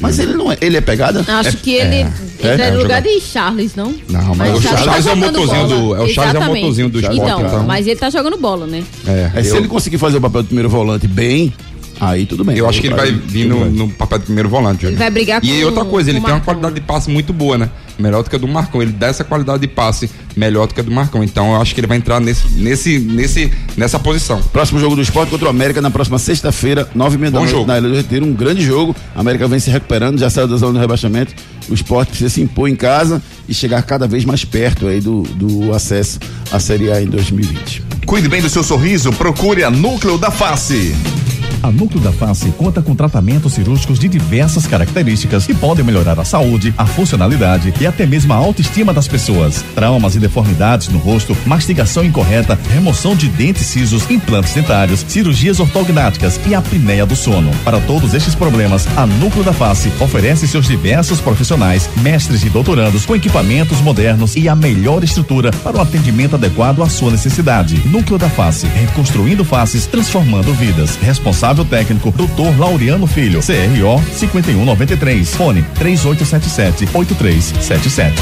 Mas ele não é. Ele é pegada?
Acho que ele entra
é,
no
é,
lugar de Charles, não?
Não, mas o
Charles
Charles
tá
é o motorzinho
bola.
do- é o Charles é o
Exatamente.
motorzinho do esporte,
Então,
então.
mas ele tá jogando bola, né?
É,
É, se
eu,
ele conseguir fazer o papel do primeiro volante bem, aí tudo bem.
eu acho que ele vai vir no, no papel de primeiro volante.
Ele vai brigar
E
com-
outra coisa, ele tem uma qualidade de passe muito boa, né? Melhor do que a do Marcão. Ele dá essa qualidade de passe melhor do que a do Marcão. Então eu acho que ele vai entrar nesse, nesse, nesse, nessa posição.
Próximo jogo do esporte contra o América na próxima sexta-feira, nove e meia da noite, na Ilha do Retiro. Um grande jogo. A América vem se recuperando, já saiu da zona do rebaixamento. O esporte precisa se impor em casa e chegar cada vez mais perto aí do, do acesso à Série A em 2020.
Cuide bem do seu sorriso, procure a Núcleo da Face.
A Núcleo da Face conta com tratamentos cirúrgicos de diversas características que podem melhorar a saúde, a funcionalidade e até mesmo a autoestima das pessoas. Traumas e deformidades no rosto, mastigação incorreta, remoção de dentes cisos, implantes dentários, cirurgias ortognáticas e apneia do sono. Para todos estes problemas, a Núcleo da Face oferece seus diversos profissionais, mestres e doutorandos com equipamentos modernos e a melhor estrutura para o atendimento adequado à sua necessidade. Núcleo da Face, reconstruindo faces, transformando vidas. Responsável técnico, Dr. Laureano Filho, CRO 5193, fone 3877-8377.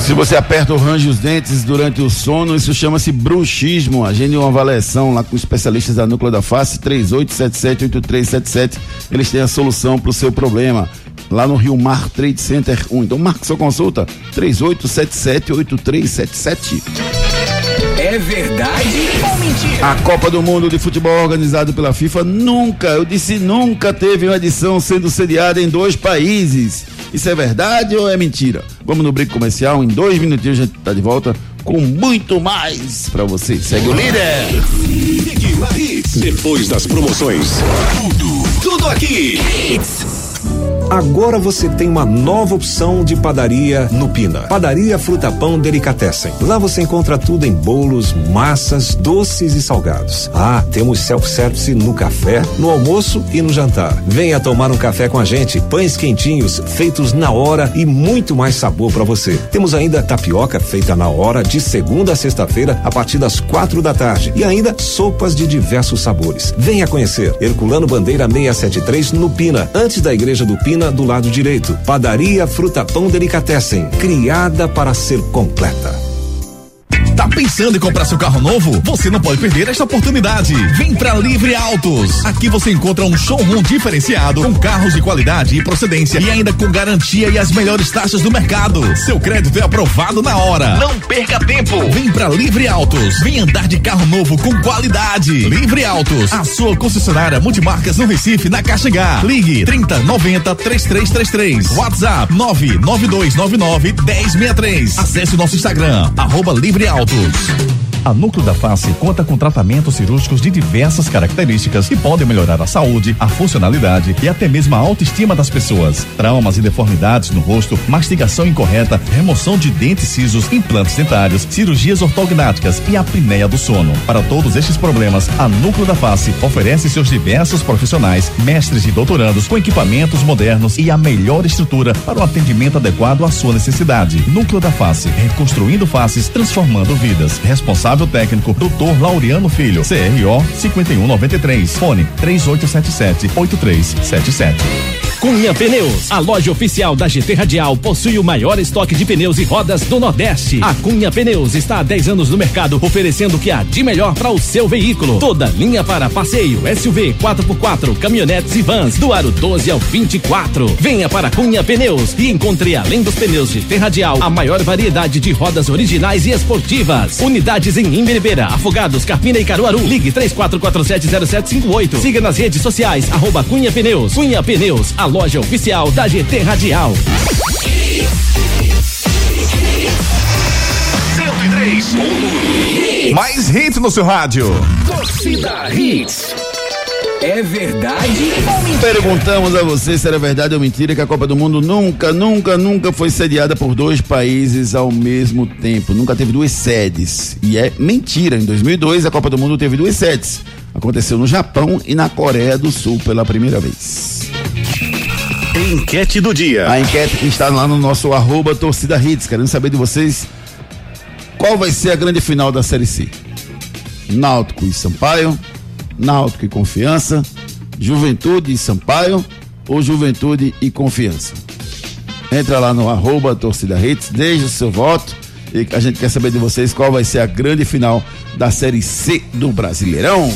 Se você aperta ou range os dentes durante o sono, isso chama-se bruxismo. Agende uma avaliação lá com especialistas da Núcleo da Face, 3877-8377. Eles têm a solução para o seu problema. Lá no Rio Mar Trade Center 1. Então marque sua consulta, 3877-8377.
É verdade ou mentira?
A Copa do Mundo de Futebol organizado pela FIFA nunca, eu disse nunca, teve uma edição sendo sediada em dois países. Isso é verdade ou é mentira? Vamos no break comercial, em dois minutinhos a gente tá de volta com muito mais pra você. Segue o líder!
Hits. Depois das promoções, tudo, tudo aqui.
Agora você tem uma nova opção de padaria no Pina. Padaria Fruta Pão Delicatessen. Lá você encontra tudo em bolos, massas, doces e salgados. Ah, temos self-service no café, no almoço e no jantar. Venha tomar um café com a gente. Pães quentinhos, feitos na hora e muito mais sabor para você. Temos ainda tapioca feita na hora de segunda a sexta-feira a partir das quatro da tarde e ainda sopas de diversos sabores. Venha conhecer Herculano Bandeira 673 no Pina, antes da Igreja do Pina, do lado direito. Padaria Fruta Pão Delicatessen, criada para ser completa.
Tá pensando em comprar seu carro novo? Você não pode perder esta oportunidade. Vem pra Livre Autos. Aqui você encontra um showroom diferenciado com carros de qualidade e procedência e ainda com garantia e as melhores taxas do mercado. Seu crédito é aprovado na hora. Não perca tempo. Vem pra Livre Autos. Vem andar de carro novo com qualidade. Livre Autos, a sua concessionária multimarcas no Recife, na Caixa H. Ligue 30 90 3333. WhatsApp 99299 1063. Acesse o nosso Instagram, arroba Livre Autos. Plus.
A Núcleo da Face conta com tratamentos cirúrgicos de diversas características que podem melhorar a saúde, a funcionalidade e até mesmo a autoestima das pessoas. Traumas e deformidades no rosto, mastigação incorreta, remoção de dentes cisos, implantes dentários, cirurgias ortognáticas e apneia do sono. Para todos estes problemas, a Núcleo da Face oferece seus diversos profissionais, mestres e doutorandos com equipamentos modernos e a melhor estrutura para o atendimento adequado à sua necessidade. Núcleo da Face, reconstruindo faces, transformando vidas. Responsável técnico, Dr. Laureano Filho, CRO 5193, fone 3877 8377. Cunha Pneus, a loja oficial da GT Radial, possui o maior estoque de pneus e rodas do Nordeste. A Cunha Pneus está há 10 anos no mercado, oferecendo o que há de melhor para o seu veículo. Toda linha para passeio, SUV, 4x4, caminhonetes e vans, do aro 12 ao 24. Venha para Cunha Pneus e encontre, além dos pneus GT Radial, a maior variedade de rodas originais e esportivas. Unidades em Imberibeira, Afogados, Carpina e Caruaru. Ligue 34470758. Siga nas redes sociais, arroba Cunha Pneus. Cunha Pneus, a loja oficial da GT Radial.
103. Mais hits no seu rádio.
Torcida Hits.
É verdade?
Perguntamos a você se era verdade ou mentira que a Copa do Mundo nunca, nunca, nunca foi sediada por dois países ao mesmo tempo. Nunca teve duas sedes. E é mentira. Em 2002, a Copa do Mundo teve duas sedes. Aconteceu no Japão e na Coreia do Sul pela primeira vez.
Enquete do dia.
A enquete que está lá no nosso arroba torcida hits. Querendo saber de vocês qual vai ser a grande final da Série C. Náutico e Sampaio, Náutico e Confiança, Juventude e Sampaio ou Juventude e Confiança. Entra lá no arroba torcida hits, deixa o seu voto e a gente quer saber de vocês qual vai ser a grande final da Série C do Brasileirão.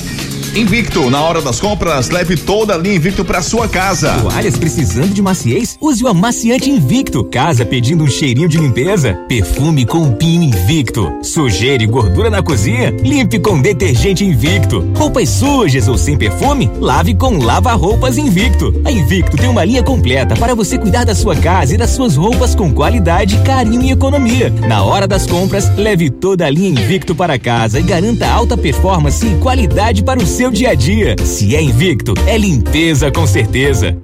Invicto, na hora das compras, leve toda a linha Invicto para sua casa.
Toalhas precisando de maciez? Use o amaciante Invicto. Casa pedindo um cheirinho de limpeza? Perfume com pinho Invicto. Sujeira e gordura na cozinha? Limpe com detergente Invicto. Roupas sujas ou sem perfume? Lave com lava-roupas Invicto. A Invicto tem uma linha completa para você cuidar da sua casa e das suas roupas com qualidade, carinho e economia. Na hora das compras, leve toda a linha Invicto para casa e garanta alta performance e qualidade para o seu dia a dia. Se é Invicto, é limpeza com certeza.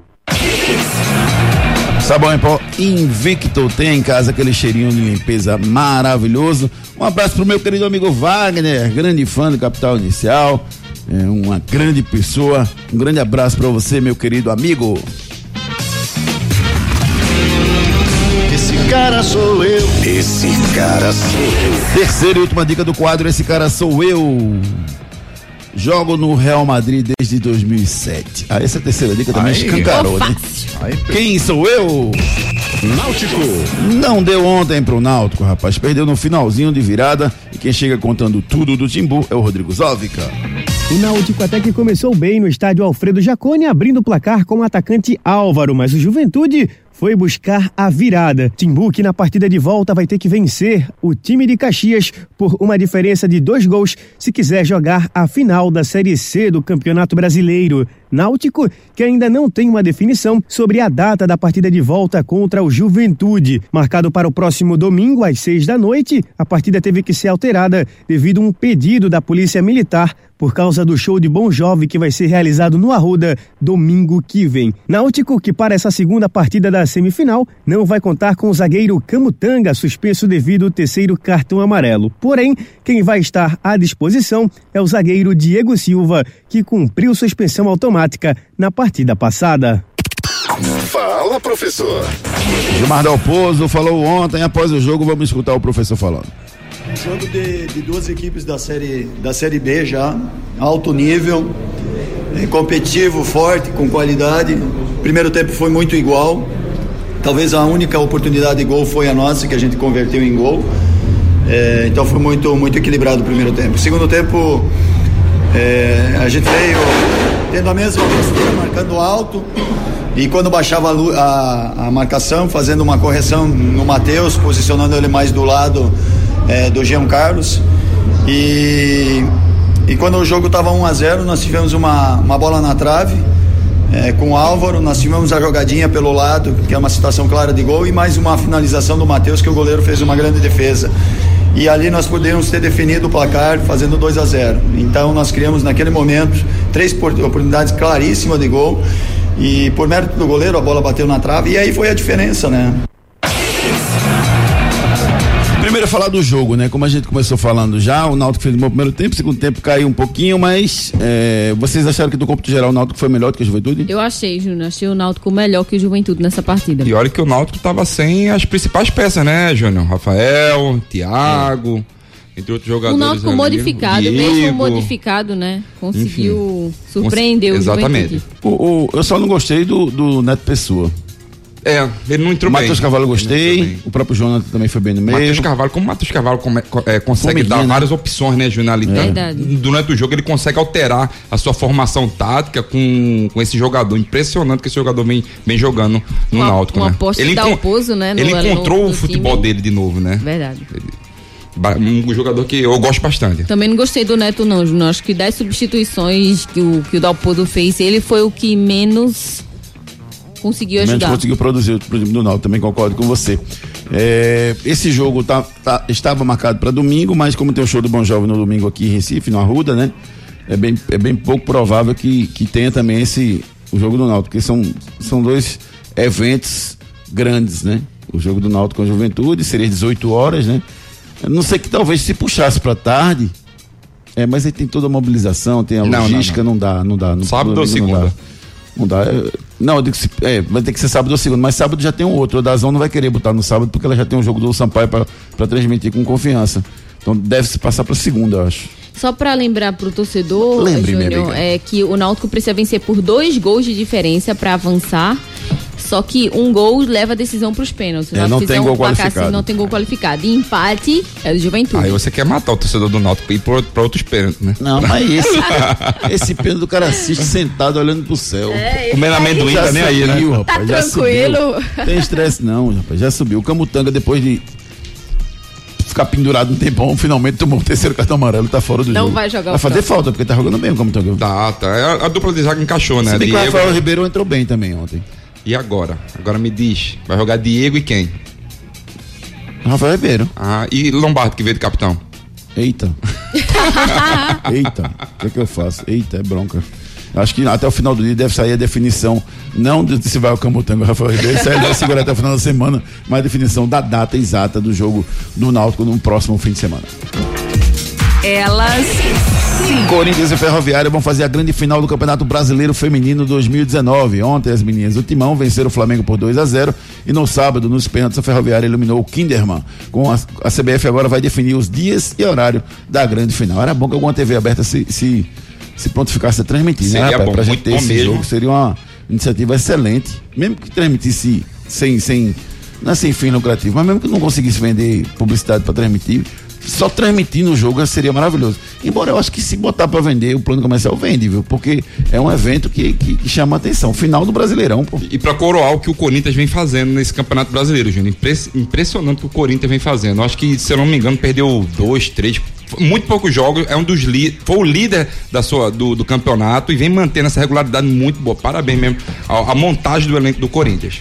Sabão em pó Invicto tem em casa aquele cheirinho de limpeza maravilhoso. Um abraço pro meu querido amigo Wagner, grande fã do Capital Inicial, é uma grande pessoa. Um grande abraço para você, meu querido amigo.
Esse cara sou eu. Esse cara sou eu.
Terceira e última dica do quadro: Esse cara sou eu. Jogo no Real Madrid desde 2007. Ah, essa terceira dica também
Aí.
escancarou, né?
Aí,
Quem sou eu?
Náutico.
Não deu ontem pro Náutico, rapaz. Perdeu no finalzinho de virada. E quem chega contando tudo do Timbu é o Rodrigo Zóvica.
O Náutico até que começou bem no estádio Alfredo Jaconi, abrindo o placar com o atacante Álvaro, mas o Juventude foi buscar a virada. Timbu, que na partida de volta vai ter que vencer o time de Caxias por uma diferença de dois gols se quiser jogar a final da Série C do Campeonato Brasileiro. Náutico, que ainda não tem uma definição sobre a data da partida de volta contra o Juventude. Marcado para o próximo domingo, às seis da noite, a partida teve que ser alterada devido a um pedido da Polícia Militar por causa do show de Bom Jovem que vai ser realizado no Arruda domingo que vem. Náutico, que para essa segunda partida da semifinal, não vai contar com o zagueiro Camutanga, suspenso devido ao terceiro cartão amarelo. Porém, quem vai estar à disposição é o zagueiro Diego Silva, que cumpriu suspensão automática na partida passada.
Fala, professor.
Gilmar Dalpozo falou ontem, após o jogo, vamos escutar o professor falando.
Jogo de, de duas equipes da série, da série B já, alto nível, é, competitivo, forte, com qualidade. Primeiro tempo foi muito igual. Talvez a única oportunidade de gol foi a nossa, que a gente converteu em gol. É, então foi muito, muito equilibrado o primeiro tempo. Segundo tempo, é, a gente veio tendo a mesma postura, marcando alto. E quando baixava a, a- a marcação, fazendo uma correção no Matheus, posicionando ele mais do lado é, do Jean Carlos. E, e quando o jogo estava 1 a 0 nós tivemos uma, uma bola na trave é, com o Álvaro, nós tivemos a jogadinha pelo lado, que é uma situação clara de gol, e mais uma finalização do Matheus, que o goleiro fez uma grande defesa. E ali nós podemos ter definido o placar fazendo 2 a 0 Então nós criamos naquele momento três por- oportunidades claríssimas de gol. E por mérito do goleiro, a bola bateu na trave, e aí foi a diferença, né?
Falar do jogo, né? Como a gente começou falando já, o Náutico fez um bom primeiro tempo, segundo tempo caiu um pouquinho, mas é, vocês acharam que do cômputo geral o Náutico foi melhor do que a Juventude?
Eu achei, Júnior, achei o Náutico melhor que o Juventude nessa partida.
E olha que o Náutico tava sem as principais peças, né, Júnior? Rafael, Thiago. entre outros
O
jogadores.
Náutico
ali,
modificado,
Diego.
mesmo modificado, né? Conseguiu surpreender o
Exatamente.
Juventude.
O, o- eu só não gostei do, do Neto Pessoa.
É, ele não entrou
O
bem.
Matheus Carvalho eu gostei, o próprio Jonathan também foi bem no meio.
Matheus Carvalho, como o Matheus Carvalho come- co- é, consegue dar
né?
várias opções, né, Júnior?
Verdade.
Durante o jogo ele consegue alterar a sua formação tática com, com esse jogador. Impressionante que esse jogador vem, vem jogando no
Uma-
Náutico,
uma
né?
aposta
ele
de
encon-
Dalpozo, né, no-
Ele
no-
encontrou
no
o futebol
time.
dele de novo, né?
Verdade.
Ba- Um jogador que eu gosto bastante.
Também não gostei do Neto, não, Júnior. Acho que das substituições que o, que o Dalpozo fez, ele foi o que menos conseguiu
Menos
ajudar.
conseguiu produzir pro time do Náutico, também concordo com você. É, esse jogo tá, tá- estava marcado para domingo, mas como tem o show do Bom Jovem no domingo aqui em Recife, no Arruda, né? É bem, é bem pouco provável que, que tenha também esse o jogo do Náutico, porque são, são dois eventos grandes, né? O jogo do Náutico com a Juventude seria às 18 horas, né? Eu não sei que talvez se puxasse para tarde, é, mas aí tem toda a mobilização, tem a
Não, não,
logística, não, dá, não dá.
Sábado ou segunda?
Não dá. Não dá. é, Não, eu digo é, vai ter que ser sábado ou segunda, mas sábado já tem um outro. A Dazão não vai querer botar no sábado porque ela já tem um jogo do Sampaio para transmitir com confiança. Então deve se passar para segunda, eu acho.
Só pra lembrar pro torcedor,
Lembre,
Júnior, é que o Náutico precisa vencer por dois gols de diferença pra avançar. Só que um gol leva a decisão pros pênaltis. O
É, não tem
um
gol
placar
qualificado.
assim, não tem gol qualificado. E empate é do Juventude.
Aí você quer matar o torcedor do Náutico e ir pra pra outros pênaltis, né?
Não, mas esse, esse pênalti do cara assiste sentado olhando pro céu.
Comendo amendoim,
Já
tá nem aí, né?
rapaz,
Tá
já
tranquilo.
subiu. Tem estresse não, rapaz, já subiu. O Camutanga, depois de ficar pendurado um tempão, finalmente tomou o terceiro cartão amarelo, tá fora do
Não
jogo.
vai jogar o
Vai fazer
próximo.
falta, porque tá jogando bem o Camutanga.
Tá, tá. É, A dupla de zaga encaixou, né?
Se bem que o Rafael Ribeiro entrou bem também ontem.
E agora? Agora me diz, vai jogar Diego e quem?
Rafael Ribeiro.
Ah, e Lombardo que veio de capitão.
Eita. Eita. O que, é que eu faço? Eita, é bronca. Acho que até o final do dia deve sair a definição, não de se vai ao Camutanga ou Rafael Ribeiro, isso aí vai segurar até o final da semana, mas a definição da data exata do jogo do Náutico no próximo fim de semana.
Elas
Corinthians e Ferroviária vão fazer a grande final do Campeonato Brasileiro Feminino 2019. Ontem as meninas do Timão venceram o Flamengo por 2 a 0 e no sábado, nos pênaltis, a Ferroviária eliminou o Kinderman. Com a, a CBF agora vai definir os dias e horário da grande final. Era bom que alguma TV aberta se, se, se prontificasse a transmitir, né,
Seria
rapaz?
bom,
pra gente
muito
ter
bom
esse
mesmo.
jogo. Seria uma iniciativa excelente. Mesmo que transmitisse sem, sem, não é sem fim lucrativo, mas mesmo que não conseguisse vender publicidade para transmitir, só transmitindo o jogo seria maravilhoso. Embora eu acho que se botar para vender, o plano comercial vende, viu? Porque é um evento que, que, que chama atenção. Final do Brasileirão, pô.
E pra coroar o que o Corinthians vem fazendo nesse Campeonato Brasileiro, Júnior. Impress- impressionante o que o Corinthians vem fazendo. Eu acho que, se eu não me engano, perdeu dois, três, muito poucos jogos. É um dos foi o líder da sua, do, do campeonato e vem mantendo essa regularidade muito boa. Parabéns mesmo à montagem do elenco do Corinthians.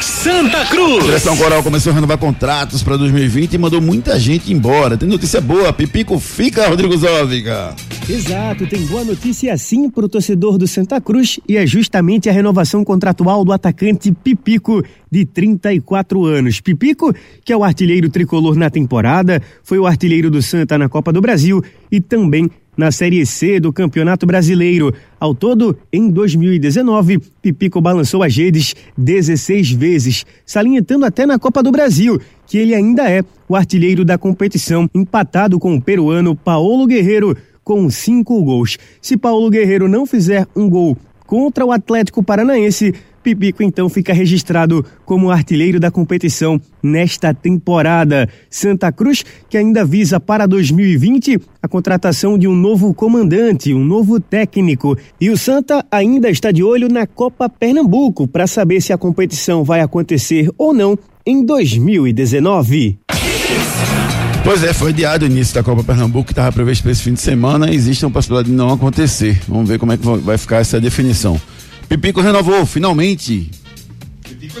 Santa Cruz.
Direção Coral começou a renovar contratos para 2020 e mandou muita gente embora. Tem notícia boa, Pipico fica, Rodrigo Zóviga.
Exato, tem boa notícia sim para o torcedor do Santa Cruz e é justamente a renovação contratual do atacante Pipico, de 34 anos. Pipico, que é o artilheiro tricolor na temporada, foi o artilheiro do Santa na Copa do Brasil e também na Série C do Campeonato Brasileiro. Ao todo, em 2019, Pipico balançou as redes 16 vezes, salientando até na Copa do Brasil, que ele ainda é o artilheiro da competição, empatado com o peruano Paulo Guerreiro, com cinco gols. Se Paulo Guerreiro não fizer um gol contra o Atlético Paranaense, Pipico então fica registrado como artilheiro da competição nesta temporada. Santa Cruz, que ainda visa para 2020 a contratação de um novo comandante, um novo técnico. E o Santa ainda está de olho na Copa Pernambuco para saber se a competição vai acontecer ou não em 2019.
Pois é, foi adiado o início da Copa Pernambuco, que estava previsto para esse fim de semana, existe uma possibilidade de não acontecer. Vamos ver como é que vai ficar essa definição. Pipico renovou, finalmente.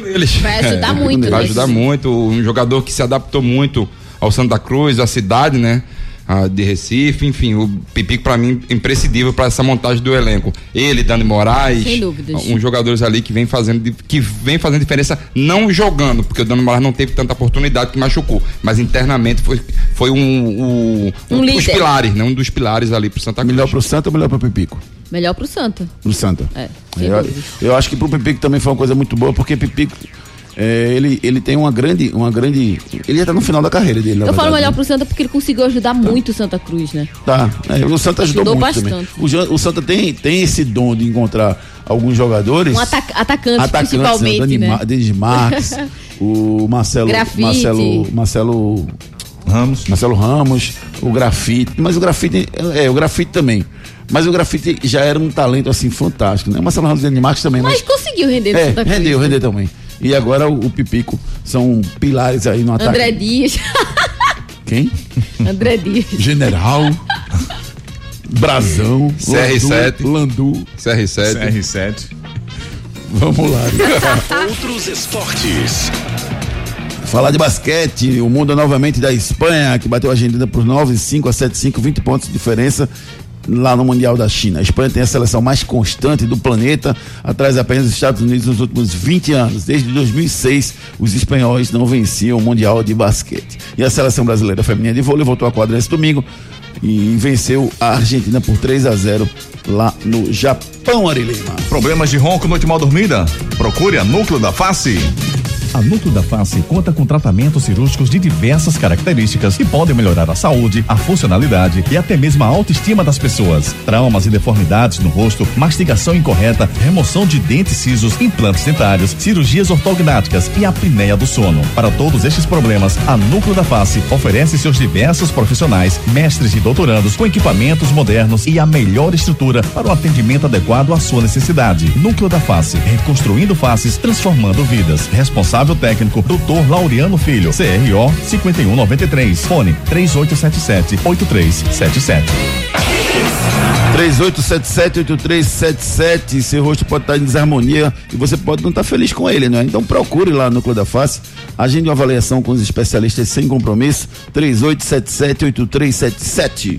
Eles.
Vai ajudar muito,
Vai ajudar muito. Um jogador que se adaptou muito ao Santa Cruz, à cidade, né? Ah, de Recife, enfim, o Pipico pra mim é imprescindível para essa montagem do elenco. Ele, Dani Moraes,
Sem dúvidas.
uns jogadores ali que vem fazendo que vem fazendo diferença não jogando, porque o Dani Moraes não teve tanta oportunidade que machucou, mas internamente foi foi um, um,
Um
um dos pilares, né? Um dos pilares ali pro Santa Cruz.
Melhor pro Santa ou melhor pro Pipico?
Melhor pro Santa.
Pro Santa.
É, sem
Eu, eu acho que pro Pipico também foi uma coisa muito boa, porque Pipico É, ele, ele tem uma grande, uma grande. Ele já tá no final da carreira dele, na
Eu falo
verdade,
melhor
né?
pro Santa porque ele conseguiu ajudar muito o Santa Cruz, né?
Tá. É, o Santa ajudou,
Ajudou
muito também.
bastante.
O, Jan- o Santa tem, tem esse dom de encontrar alguns jogadores.
Um ataca- atacante,
atacantes,
principalmente,
Dani
né?
Denis Marques, o Marcelo,
Grafite.
Marcelo, Marcelo
Ramos,
Marcelo Ramos, o Grafite, mas o Grafite, é, o Grafite também. Mas o Grafite já era um talento assim fantástico, né? O Marcelo Ramos e Denis Marques também,
Mas
mas,
conseguiu render no
é,
Santa Cruz.
rendeu, rendeu também. E agora o, o Pipico são pilares aí no ataque.
André Dias.
Quem?
André Dias.
General. Brasão.
CR7.
Landu.
CR7.
CR7.
Vamos lá.
Outros esportes.
Falar de basquete, o mundo novamente da Espanha, que bateu a Argentina por 9, 5 a 7, 5, 20 pontos de diferença lá no Mundial da China. A Espanha tem a seleção mais constante do planeta, atrás apenas dos Estados Unidos nos últimos 20 anos. Desde 2006, os espanhóis não venciam o Mundial de basquete. E a seleção brasileira feminina de vôlei voltou à quadra esse domingo e venceu a Argentina por 3 a 0 lá no Japão, Ari Lima.
Problemas de ronco, noite mal dormida? Procure a Núcleo da Face.
A Núcleo da Face conta com tratamentos cirúrgicos de diversas características que podem melhorar a saúde, a funcionalidade e até mesmo a autoestima das pessoas. Traumas e deformidades no rosto, mastigação incorreta, remoção de dentes cisos, implantes dentários, cirurgias ortognáticas e apneia do sono. Para todos estes problemas, a Núcleo da Face oferece seus diversos profissionais, mestres e doutorandos com equipamentos modernos e a melhor estrutura para o atendimento adequado à sua necessidade. Núcleo da Face, reconstruindo faces, transformando vidas. Responsável técnico, Dr. Laureano Filho, CRO 5193, fone 3877 8377.
3877-8377. Seu rosto pode estar em desarmonia e você pode não estar feliz com ele, né? Então procure lá no Núcleo da Face. Agende uma avaliação com os especialistas sem compromisso. 3877-8377.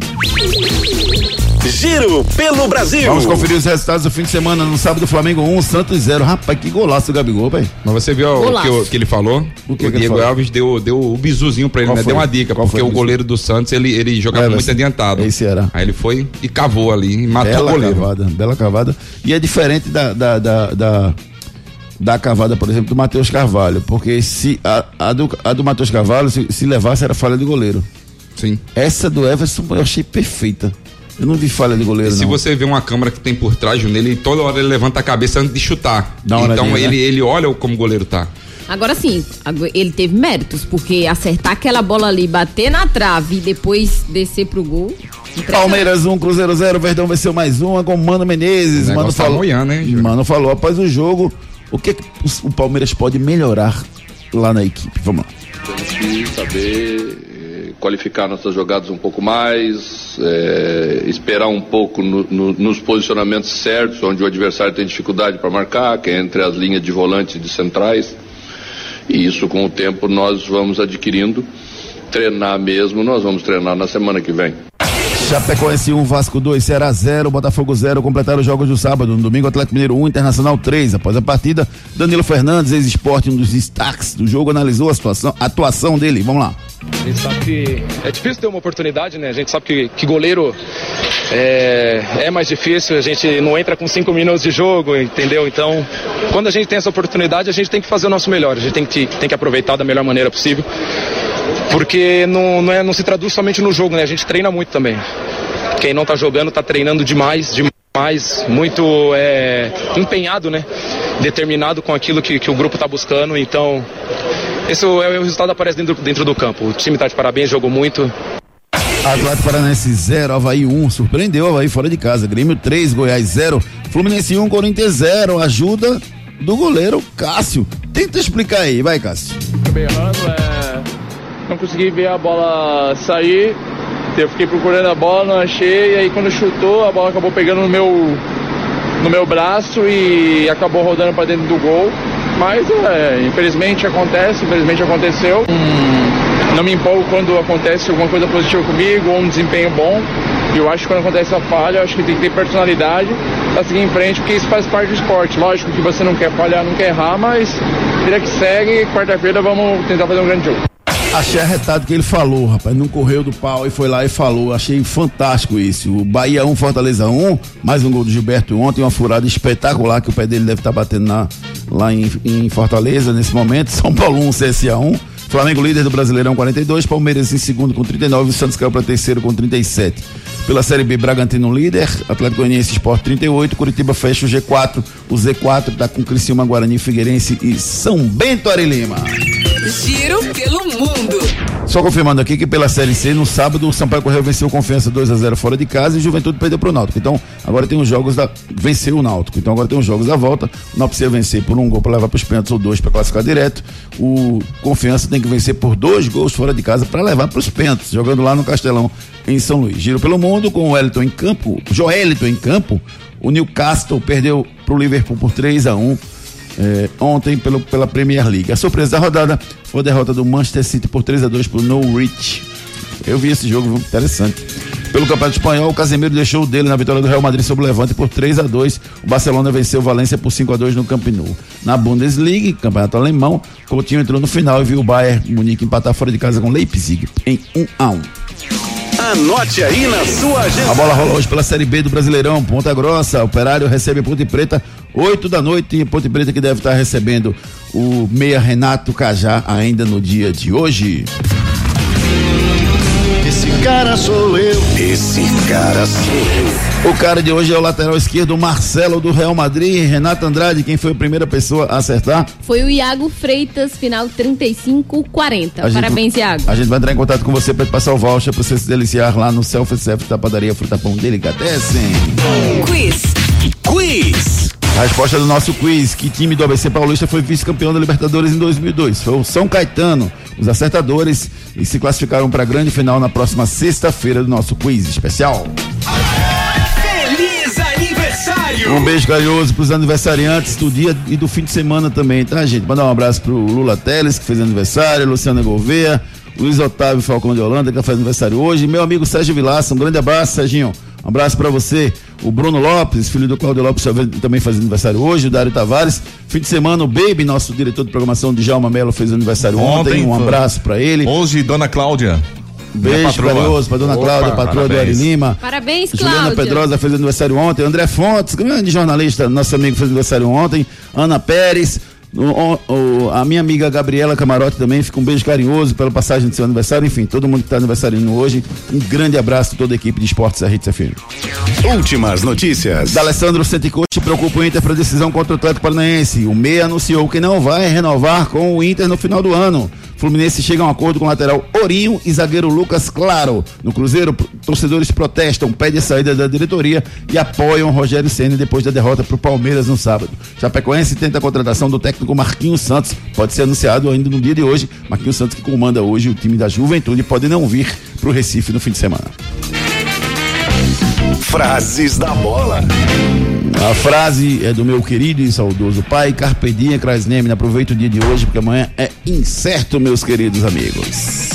Giro pelo Brasil.
Vamos conferir os resultados do fim de semana. No sábado, Flamengo 1, Santos 0. Rapaz, que golaço do Gabigol, velho.
Mas você viu o
Golaço.
que, o que ele falou?
O
O,
que ele
Diego
falou?
Alves deu, deu o bizuzinho pra ele,
Qual
né?
foi?
Deu uma dica,
Qual
porque
foi o
o goleiro do Santos, ele, ele jogava
Everson.
muito adiantado.
Esse era.
Aí ele foi e cavou ali, e matou
bela
o goleiro.
cavada, bela cavada. E é diferente da, da, da, da, da cavada, por exemplo, do Matheus Carvalho. Porque se a, a do, a do Matheus Carvalho, se, se levasse, era falha de goleiro.
Sim.
Essa do Everson eu achei perfeita. Eu não vi falha de goleiro,
E se
não.
você vê uma câmera que tem por trás, Júnior, ele toda hora ele levanta a cabeça antes de chutar.
Dá
então
olhadinha,
ele,
né?
ele olha como o goleiro tá.
Agora sim, ele teve méritos, porque acertar aquela bola ali, bater na trave e depois descer pro gol.
Palmeiras 1, Cruzeiro 0, Verdão venceu mais uma com Mano Menezes.
O
Mano
tá
falou,
hein, Júnior?
Mano falou após o jogo o que, que o o Palmeiras pode melhorar lá na equipe. Vamos lá.
Temos que saber eh, qualificar nossas jogadas um pouco mais, eh, esperar um pouco no- no- nos posicionamentos certos, onde o adversário tem dificuldade para marcar, que é entre as linhas de volante e de centrais. E isso com o tempo nós vamos adquirindo. Treinar mesmo, nós vamos treinar na semana que vem.
Chapecoense 1, Vasco 2, Ceará 0, Botafogo 0, completaram os jogos do sábado. No domingo, Atlético Mineiro 1, Internacional 3. Após a partida, Danilo Fernandes, ex-esporte, um dos destaques do jogo, analisou a situação, a atuação dele. Vamos lá.
A gente sabe que é difícil ter uma oportunidade, né? A gente sabe que, que goleiro é, é mais difícil, a gente não entra com cinco minutos de jogo, entendeu? Então, quando a gente tem essa oportunidade, a gente tem que fazer o nosso melhor, a gente tem que, tem que aproveitar da melhor maneira possível, porque não, não, é, não se traduz somente no jogo, né? A gente treina muito também. Quem não tá jogando tá treinando demais, demais, muito é, empenhado, né? Determinado com aquilo que, que o grupo tá buscando, então esse é o, resultado aparece dentro, dentro do campo. O time tá de parabéns, jogou muito.
Atlético Paranaense 0, Havaí 1. Surpreendeu o Havaí fora de casa. Grêmio 3, Goiás 0. Fluminense 1, Corinthians 0. Ajuda do goleiro Cássio. Tenta explicar aí, vai, Cássio.
Acabei errando, é... não consegui ver a bola sair. Eu fiquei procurando a bola, não achei, e aí quando chutou, a bola acabou pegando no meu, no meu braço e acabou rodando para dentro do gol. Mas é, infelizmente acontece, infelizmente aconteceu. Hum, não me empolgo quando acontece alguma coisa positiva comigo ou um desempenho bom. Eu acho que quando acontece essa falha, eu acho que tem que ter personalidade para seguir em frente, porque isso faz parte do esporte. Lógico que você não quer falhar, não quer errar, mas vida que segue, quarta-feira vamos tentar fazer um grande jogo.
Achei arretado que ele falou, rapaz. Não correu do pau e foi lá e falou. Achei fantástico isso. O Bahia 1, Fortaleza 1. Mais um gol do Gilberto ontem. Uma furada espetacular que o pé dele deve estar batendo na, lá em, em Fortaleza nesse momento. São Paulo 1, CSA 1. Flamengo líder do Brasileirão 42, Palmeiras em segundo com 39, o Santos caiu para terceiro com 37. Pela Série B, Bragantino líder, Atlético Goianiense Sport 38, Curitiba fecha o G4, o Z4 tá com Criciúma, Guarani, Figueirense e São Bento Arilima.
Giro pelo mundo.
Só confirmando aqui que pela Série C, no sábado, o Sampaio Correio venceu Confiança 2 a 0 fora de casa e o Juventude perdeu pro Náutico. Então, agora tem os jogos da. Venceu o Náutico. Então, agora tem os jogos da volta. O Náutico precisa vencer por um gol para levar para os pênaltis ou dois para classificar direto. O Confiança tem que vencer por dois gols fora de casa para levar para os pênaltis, jogando lá no Castelão, em São Luís. Giro pelo mundo com o Wellington em campo, Joelito em campo. O Newcastle perdeu pro Liverpool por 3 a 1 é, ontem pelo, pela Premier League. A surpresa da rodada foi a derrota do Manchester City por 3 a 2 pro Norwich. Eu vi esse jogo, interessante. Pelo Campeonato Espanhol, o Casemiro deixou o dele na vitória do Real Madrid sobre o Levante por 3 a 2 O Barcelona venceu o Valência por 5 a 2 no Camp Nou. Na Bundesliga, Campeonato Alemão, Coutinho entrou no final e viu o Bayern Munique empatar fora de casa com Leipzig em 1 a 1
Anote aí na sua agenda.
A bola rola hoje pela Série B do Brasileirão, Ponta Grossa. Operário recebe Ponte Preta, 8 da noite. E Ponte Preta que deve estar recebendo o meia Renato Cajá ainda no dia de hoje.
Esse cara sou eu. Esse cara sou eu.
O cara de hoje é o lateral esquerdo Marcelo do Real Madrid. Renato Andrade, quem foi a primeira pessoa a acertar?
Foi o Iago Freitas, final 35-40.
A gente-
Parabéns, Iago.
A gente vai entrar em contato com você para te passar o voucher para você se deliciar lá no self-service da padaria Fruta Pão Delicatessen.
Quiz.
Quiz.
A resposta do nosso quiz: que time do ABC Paulista foi vice-campeão da Libertadores em 2002? Foi o São Caetano. Os acertadores e se classificaram para a grande final na próxima sexta-feira do nosso quiz especial.
Feliz aniversário.
Um beijo carinhoso pros aniversariantes do dia e do fim de semana também, tá, gente? Mandar um abraço pro Lula Teles, que fez aniversário, Luciana Gouveia, Luiz Otávio Falcão de Holanda, que faz aniversário hoje, e meu amigo Sérgio Vilaça, um grande abraço, Serginho. Um abraço pra você. O Bruno Lopes, filho do Cláudio Lopes, também faz aniversário hoje. O Dário Tavares. Fim de semana, o Baby, nosso diretor de programação, Djalma Mello, fez aniversário ontem. Um
foi.
abraço pra ele.
Hoje, Dona Cláudia.
Beijo carinhoso pra dona
Opa,
Cláudia, patroa do Ari
parabéns.
Lima.
Parabéns,
Juliana
Cláudia.
Pedrosa fez aniversário ontem. André Fontes, grande jornalista, nosso amigo fez aniversário ontem. Ana Pérez. O- o- a minha amiga Gabriela Camarote também, fica um beijo carinhoso pela passagem do seu aniversário. Enfim, todo mundo que está aniversariando hoje, um grande abraço a toda a equipe de esportes da Rede FM.
Últimas notícias.
D'Alessandro Senticoche preocupa o Inter para decisão contra o Atlético Paranaense. O Meia anunciou que não vai renovar com o Inter no final do ano. Fluminense chega a um acordo com o lateral Orinho e zagueiro Lucas Claro. No Cruzeiro, torcedores protestam, pedem a saída da diretoria e apoiam Rogério Ceni depois da derrota para o Palmeiras no sábado. Chapecoense tenta a contratação do técnico Marquinhos Santos. Pode ser anunciado ainda no dia de hoje. Marquinhos Santos que comanda hoje o time da Juventude pode não vir para o Recife no fim de semana.
Frases da bola.
A frase é do meu querido e saudoso pai, Carpe Diem. Aproveita o dia de hoje, porque amanhã é incerto, meus queridos amigos.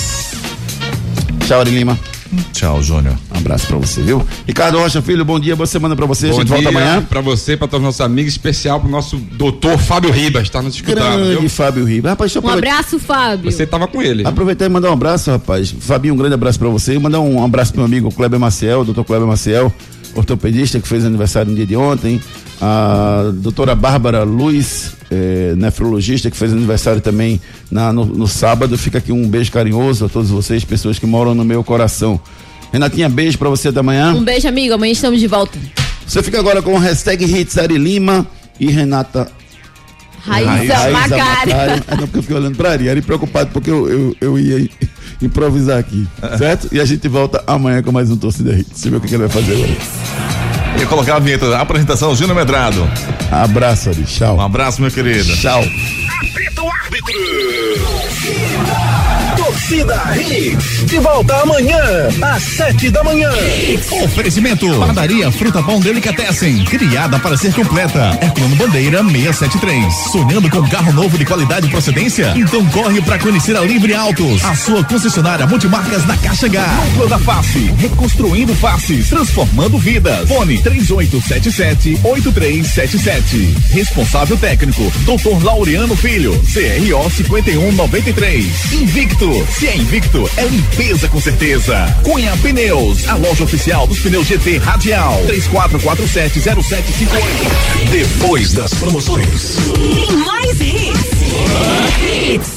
Tchau, Ari Lima.
Tchau, Júnior.
Um abraço pra você, viu? Ricardo Rocha, filho, bom dia, boa semana pra você. a
Bom
gente volta
dia
amanhã.
pra você, pra todos os nossos amigos, especial pro nosso doutor Fábio Ribas, tá nos escutando,
Grande
viu?
Fábio Ribas. Rapaz, deixa eu
Um
aproveitar-
abraço, Fábio.
Você tava com ele.
Aproveitar e mandar um abraço, rapaz. Fabinho, um grande abraço pra você. Mandar um abraço pro meu amigo Kleber Maciel, doutor Kleber Maciel, ortopedista que fez aniversário no dia de ontem. A doutora Bárbara Luz, eh, nefrologista, que fez aniversário também na- no, no sábado. Fica aqui um beijo carinhoso a todos vocês, pessoas que moram no meu coração. Renatinha, beijo pra você até amanhã.
Um beijo, amigo. Amanhã estamos de volta.
Você fica agora com o hashtag Hits Ari Lima e Renata
Raíza Macari.
É, não, porque eu fiquei olhando pra Ari. Ari preocupado porque eu, eu, eu ia improvisar aqui, certo? E a gente volta amanhã com mais um Torcida Hits. Deixa eu ver o que, que ele vai fazer agora.
E colocar a vinheta. Apresentação, Júnior Medrado.
Abraço, Ari. Tchau.
Um abraço, meu querido.
Tchau.
Torcida Hits. De volta amanhã, às sete da manhã.
Oferecimento. Padaria Fruta Pão Delicatessen. Criada para ser completa. Herculano Bandeira 673. Sonhando com carro novo de qualidade e procedência? Então corre para conhecer a Livre Autos. A sua concessionária multimarcas na Caixa H. Núcleo da Face. Reconstruindo faces. Transformando vidas. Fone 3877-8377. Responsável técnico. Dr. Laureano Filho. CRO 5193. Invictus. Se é invicto, é limpeza com certeza. Cunha Pneus, a loja oficial dos pneus GT Radial. 34470758.
Depois das promoções.
Tem mais hits. Hits.